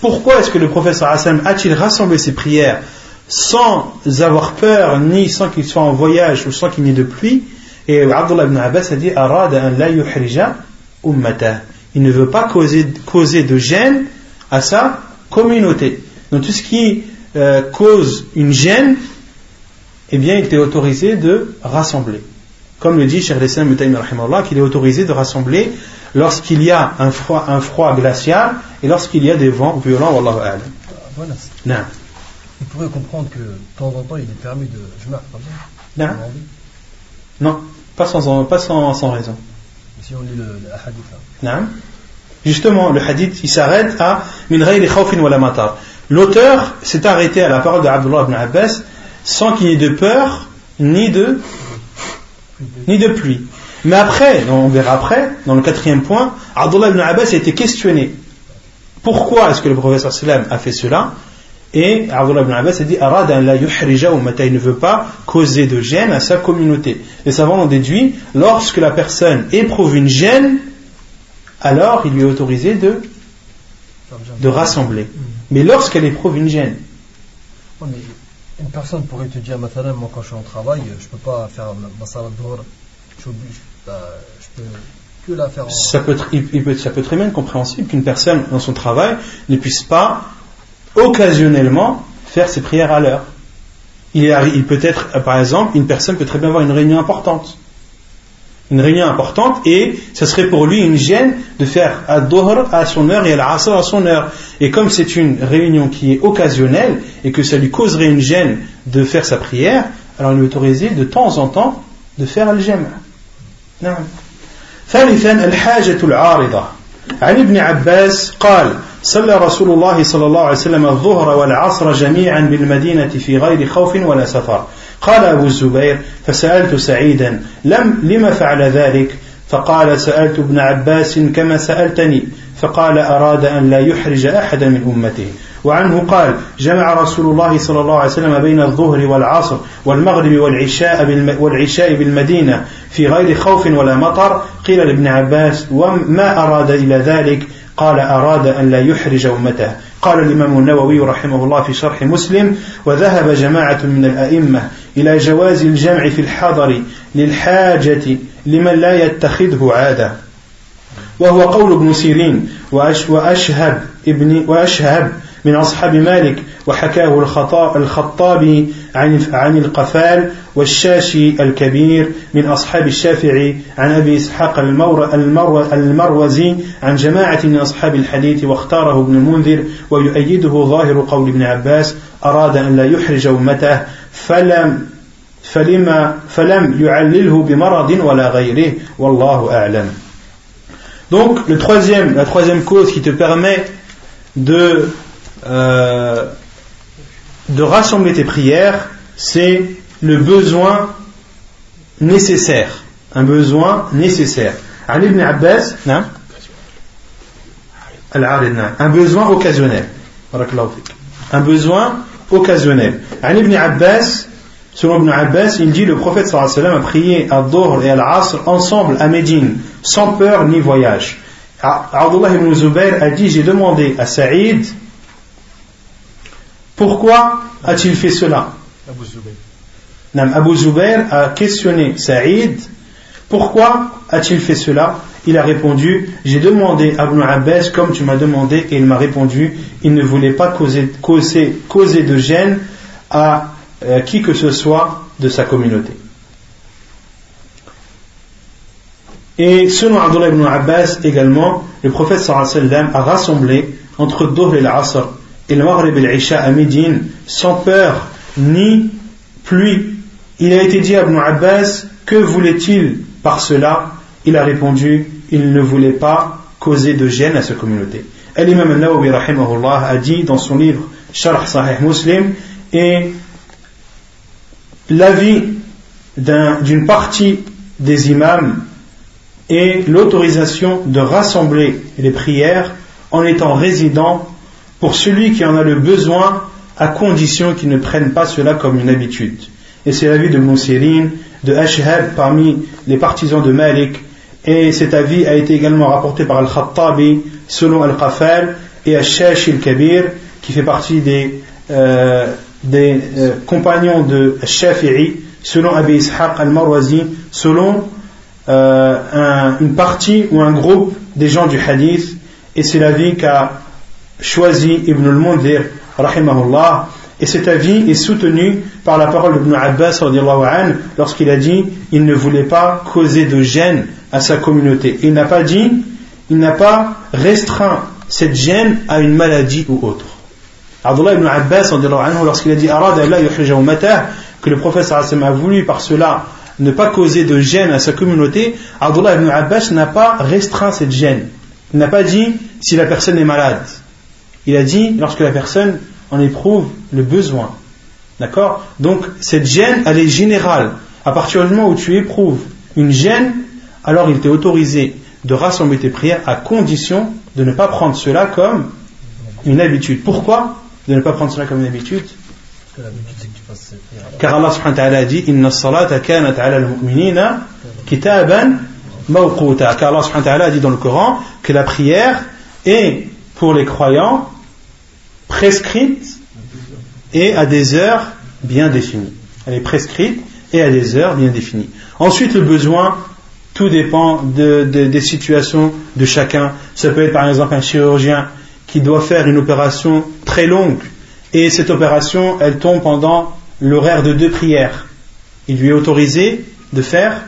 pourquoi est-ce que le professeur Hassan a-t-il rassemblé ses prières sans avoir peur, ni sans qu'il soit en voyage ou sans qu'il n'y ait de pluie? Et Abdullah ibn Abbas a dit, il ne veut pas causer, causer de gêne à sa communauté. Donc tout ce qui euh, cause une gêne, eh bien, il était autorisé de rassembler. Comme le dit Cheikh Islam qu'il est autorisé de rassembler lorsqu'il y a un froid, un froid glacial et lorsqu'il y a des vents violents. Wallahu a'lam. Voilà. Non. Il pourrait comprendre que de temps en temps il est permis de. Je non. non, pas sans, pas sans, sans raison. Si on lit le, le hadith. Non. Justement, le hadith, il s'arrête à min khawfin wala matar. L'auteur s'est arrêté à la parole de Abdullah ibn Abbas sans qu'il y ait de peur ni de, ni de pluie. Mais après, on verra après, dans le quatrième point, Abdullah ibn Abbas a été questionné. Pourquoi est-ce que le professeur a fait cela? Et Abdullah ibn Abbas a dit il ne veut pas causer de gêne à sa communauté. Les savants ont déduit lorsque la personne éprouve une gêne, alors il lui est autorisé de, de rassembler. Mais lorsqu'elle éprouve une gêne. une personne pourrait te dire, maintenant, moi quand je suis en travail, je ne peux pas faire ma salat je, ça, peut, il, peut, ça peut très bien être compréhensible qu'une personne dans son travail ne puisse pas occasionnellement faire ses prières à l'heure. Il, il peut être, par exemple, une personne peut très bien avoir une réunion importante une réunion importante et ce serait pour lui une gêne de faire Ad-Dhuhr à son heure et Al-Asr à son heure. Et comme c'est une réunion qui est occasionnelle et que ça lui causerait une gêne de faire sa prière, alors il est autorisé de temps en temps de faire Al-Jam'. نعم. ثالثا الحاجة العارضة. عن ابن عباس قال صلى رسول الله صلى الله عليه وسلم الظهر والعصر جميعا بالمدينة في غير خوف ولا سفر. قال أبو الزبير فسألت سعيدا لم لم فعل ذلك؟ فقال سألت ابن عباس كما سألتني. فقال أراد أن لا يحرج أحدا من أمته. وعنه قال جمع رسول الله صلى الله عليه وسلم بين الظهر والعصر والمغرب والعشاء والعشاء بالمدينة في غير خوف ولا مطر. قيل لابن عباس وما أراد إلى ذلك؟ قال أراد أن لا يحرج أمته. قال الإمام النووي رحمه الله في شرح مسلم وذهب جماعة من الأئمة إلى جواز الجمع في الحضر للحاجة لمن لا يتخذه عادة. وهو قول ابن سيرين وأشهب ابن وأشهب من أصحاب مالك وحكاه الخطابي عن عن القفال والشاشي الكبير من أصحاب الشافعي عن أبي إسحاق المروزي عن جماعة من أصحاب الحديث واختاره ابن المنذر ويؤيده ظاهر قول ابن عباس أراد أن لا يحرج أمته فلم فلما فلم يعلله بمرض ولا غيره والله أعلم. Donc, le troisième, la troisième cause qui te permet de Euh, de rassembler tes prières, c'est le besoin nécessaire. Un besoin nécessaire. Ali ibn Abbas, un besoin occasionnel. Un besoin occasionnel. Ali ibn Abbas, selon Ibn Abbas, il dit le prophète sallallahu a prié à Dhuhr et à l'Asr ensemble à Médine, sans peur ni voyage. Abdullah ibn Zubayr a dit j'ai demandé à Saïd pourquoi a-t-il fait cela Abu Zubair a questionné Saïd pourquoi a-t-il fait cela Il a répondu J'ai demandé à Ibn Abbas comme tu m'as demandé et il m'a répondu Il ne voulait pas causer, causer, causer de gêne à euh, qui que ce soit de sa communauté. Et selon Abdullah ibn Abbas également, le prophète sallam a rassemblé entre Dohr et l'Asr et le Maghrib et l'Isha à Médine sans peur ni pluie. Il a été dit à Ibn Abbas que voulait-il par cela? Il a répondu il ne voulait pas causer de gêne à sa communauté. L'imam al-Nawawi a dit dans son livre Sharh Sahih Muslim et l'avis d'une partie des imams et l'autorisation de rassembler les prières en étant résident pour celui qui en a le besoin à condition qu'il ne prenne pas cela comme une habitude. Et c'est l'avis de Moussirine, de Ashhab parmi les partisans de Malik, et cet avis a été également rapporté par Al-Khattabi selon Al-Qafal et Al-Shash al-Kabir qui fait partie des, euh, euh, compagnons de Shafi'i selon Abi Ishaq al-Marwazi selon euh, un, une partie ou un groupe des gens du hadith et c'est l'avis qu'a choisi Ibn al-Mundhir rahimahullah et cet avis est soutenu par la parole d'Ibn Abbas lorsqu'il a dit il ne voulait pas causer de gêne à sa communauté. Il n'a pas dit, il n'a pas restreint cette gêne à une maladie ou autre. Abdullah ibn Abbas, lorsqu'il a dit que le prophète a voulu par cela ne pas causer de gêne à sa communauté, Abdullah ibn Abbas n'a pas restreint cette gêne. Il n'a pas dit si la personne est malade. Il a dit lorsque la personne en éprouve le besoin. D'accord? Donc cette gêne, elle est générale. À partir du moment où tu éprouves une gêne, alors il t'est autorisé de rassembler tes prières à condition de ne pas prendre cela comme une habitude. Pourquoi? De ne pas prendre cela comme une habitude Car Allah subhanahu wa ta'ala a dit Inna salata kanat ala al-mu'minina kitaban mawquta. Car Allah a dit dans le Coran que la prière est pour les croyants prescrite et à des heures bien définies. Elle est prescrite et à des heures bien définies. Ensuite, le besoin, tout dépend des situations de chacun. Ça peut être par exemple un chirurgien qui doit faire une opération très longue et cette opération, elle tombe pendant l'horaire de deux prières. Il lui est autorisé de faire,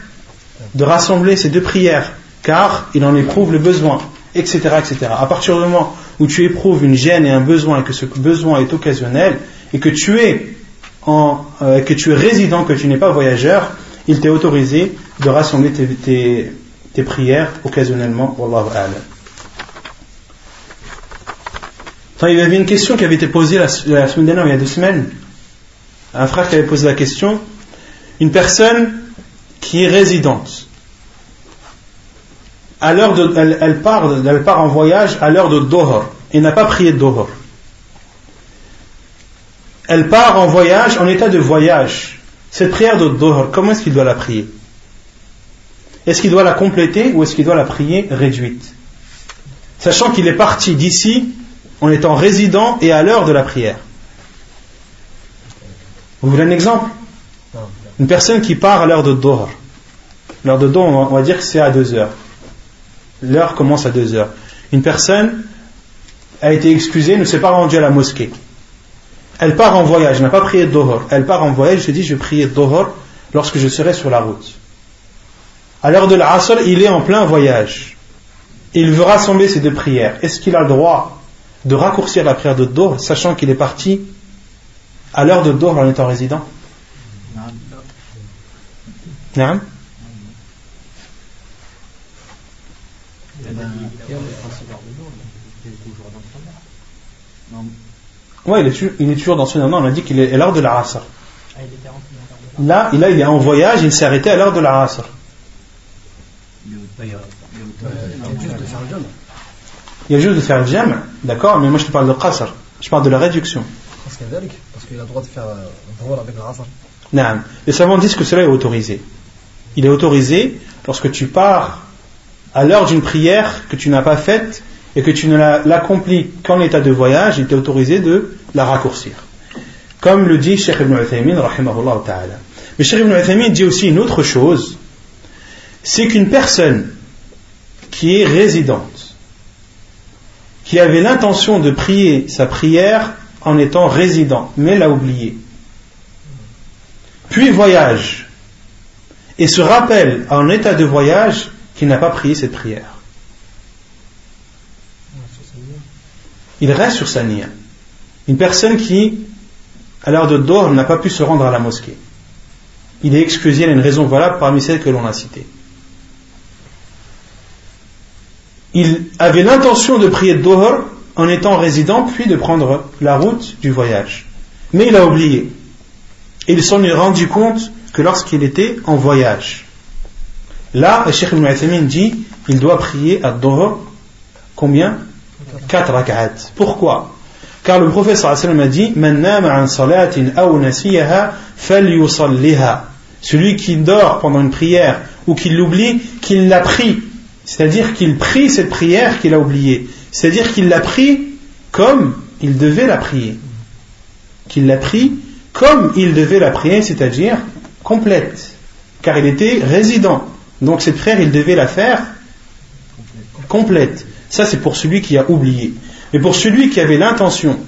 de rassembler ces deux prières car il en éprouve le besoin, etc., etc. À partir du moment où tu éprouves une gêne et un besoin et que ce besoin est occasionnel et que tu es euh, que tu es résident, que tu n'es pas voyageur, il t'est autorisé de rassembler tes, tes, prières occasionnellement. Il y avait une question qui avait été posée la, semaine dernière, il y a deux semaines. Un frère qui avait posé la question. Une personne qui est résidente, à l'heure de, elle, part, elle part en voyage à l'heure de Dohor et n'a pas prié Dohor. Elle part en voyage, en état de voyage. Cette prière de Dohor, comment est-ce qu'il doit la prier? Est-ce qu'il doit la compléter ou est-ce qu'il doit la prier réduite? Sachant qu'il est parti d'ici en étant résident et à l'heure de la prière. Vous voulez un exemple? Une personne qui part à l'heure de Dohor. L'heure de Dohor, on va dire que c'est à 2 heures l'heure commence à 2 heures. Une personne a été excusée, ne s'est pas rendue à la mosquée. Elle part en voyage, n'a pas prié Dohor. Elle part en voyage, se dit je vais prier Dohor lorsque je serai sur la route. À l'heure de l'Asr, il est en plein voyage. Il veut rassembler ces deux prières. Est-ce qu'il a le droit de raccourcir la prière de Dohor, sachant qu'il est parti à l'heure de Dohor en étant résident? Non. Oui, il est, il est toujours dans ce Non, on a dit qu'il est à l'heure de la Asr. Là, il, il est en voyage, il s'est arrêté à l'heure de la Asr. Il y a juste de faire le jam, d'accord, mais moi je te parle de Qasr. Je parle de la réduction. Parce qu'il a le droit de faire un rôle avec la Asr. Non, les savants disent que cela est autorisé. Il est autorisé lorsque tu pars à l'heure d'une prière que tu n'as pas faite et que tu ne l'accomplis qu'en état de voyage, il t'est autorisé de la raccourcir. Comme le dit Sheikh ibn Uthaymin, rahimahullah ta'ala. Mais Sheikh ibn Uthaymin dit aussi une autre chose, c'est qu'une personne qui est résidente, qui avait l'intention de prier sa prière en étant résident, mais l'a oublié, puis voyage, et se rappelle en état de voyage qu'il n'a pas prié cette prière. Il reste sur sa niya. Une personne qui, à l'heure de Dor, n'a pas pu se rendre à la mosquée. Il est excusé, il a une raison valable parmi celles que l'on a citées. Il avait l'intention de prier Dohor en étant résident, puis de prendre la route du voyage. Mais il a oublié. Il s'en est rendu compte que lorsqu'il était en voyage. Là, le Cheikh Ibn Uthaymin dit il doit prier à Dhuhr combien? 4 rak'at. Pourquoi? Car le prophète sallallahu a dit. Celui qui dort pendant une prière ou qui l'oublie, qu'il l'a pris. C'est-à-dire qu'il prie cette prière qu'il a oubliée. C'est-à-dire qu'il l'a pris comme il devait la prier. Qu'il l'a pris comme il devait la prier, c'est-à-dire complète. Car il était résident. Donc cette prière, il devait la faire complète. Ça, c'est pour celui qui a oublié. Mais pour celui qui avait l'intention,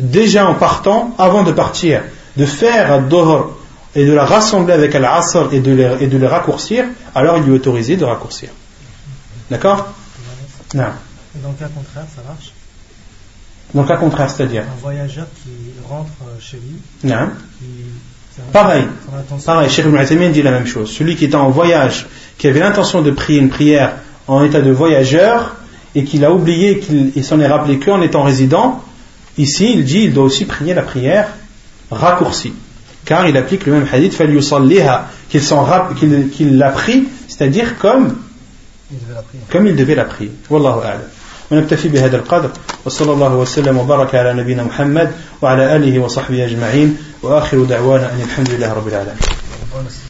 déjà en partant, avant de partir, de faire un dohr et de la rassembler avec Al-Asr et, et de les raccourcir, alors il lui est autorisé de raccourcir. D'accord? Non. Dans le cas contraire, ça marche? Dans le cas contraire, c'est-à-dire? Un voyageur qui rentre chez lui. Non. Pareil, pareil, Cheikh Ibn dit la même chose. Celui qui est en voyage, qui avait l'intention de prier une prière en état de voyageur, et qu'il a oublié qu'il s'en est rappelé qu'en étant résident, ici il dit il doit aussi prier la prière raccourcie. Car il applique le même hadith qu'il qu'il qu'il l'a pris c'est-à-dire comme comme il devait la prier. Wallahu a'lam ونكتفي بهذا القدر وصلى الله وسلم وبارك على نبينا محمد وعلى آله وصحبه أجمعين وآخر دعوانا أن الحمد لله رب العالمين.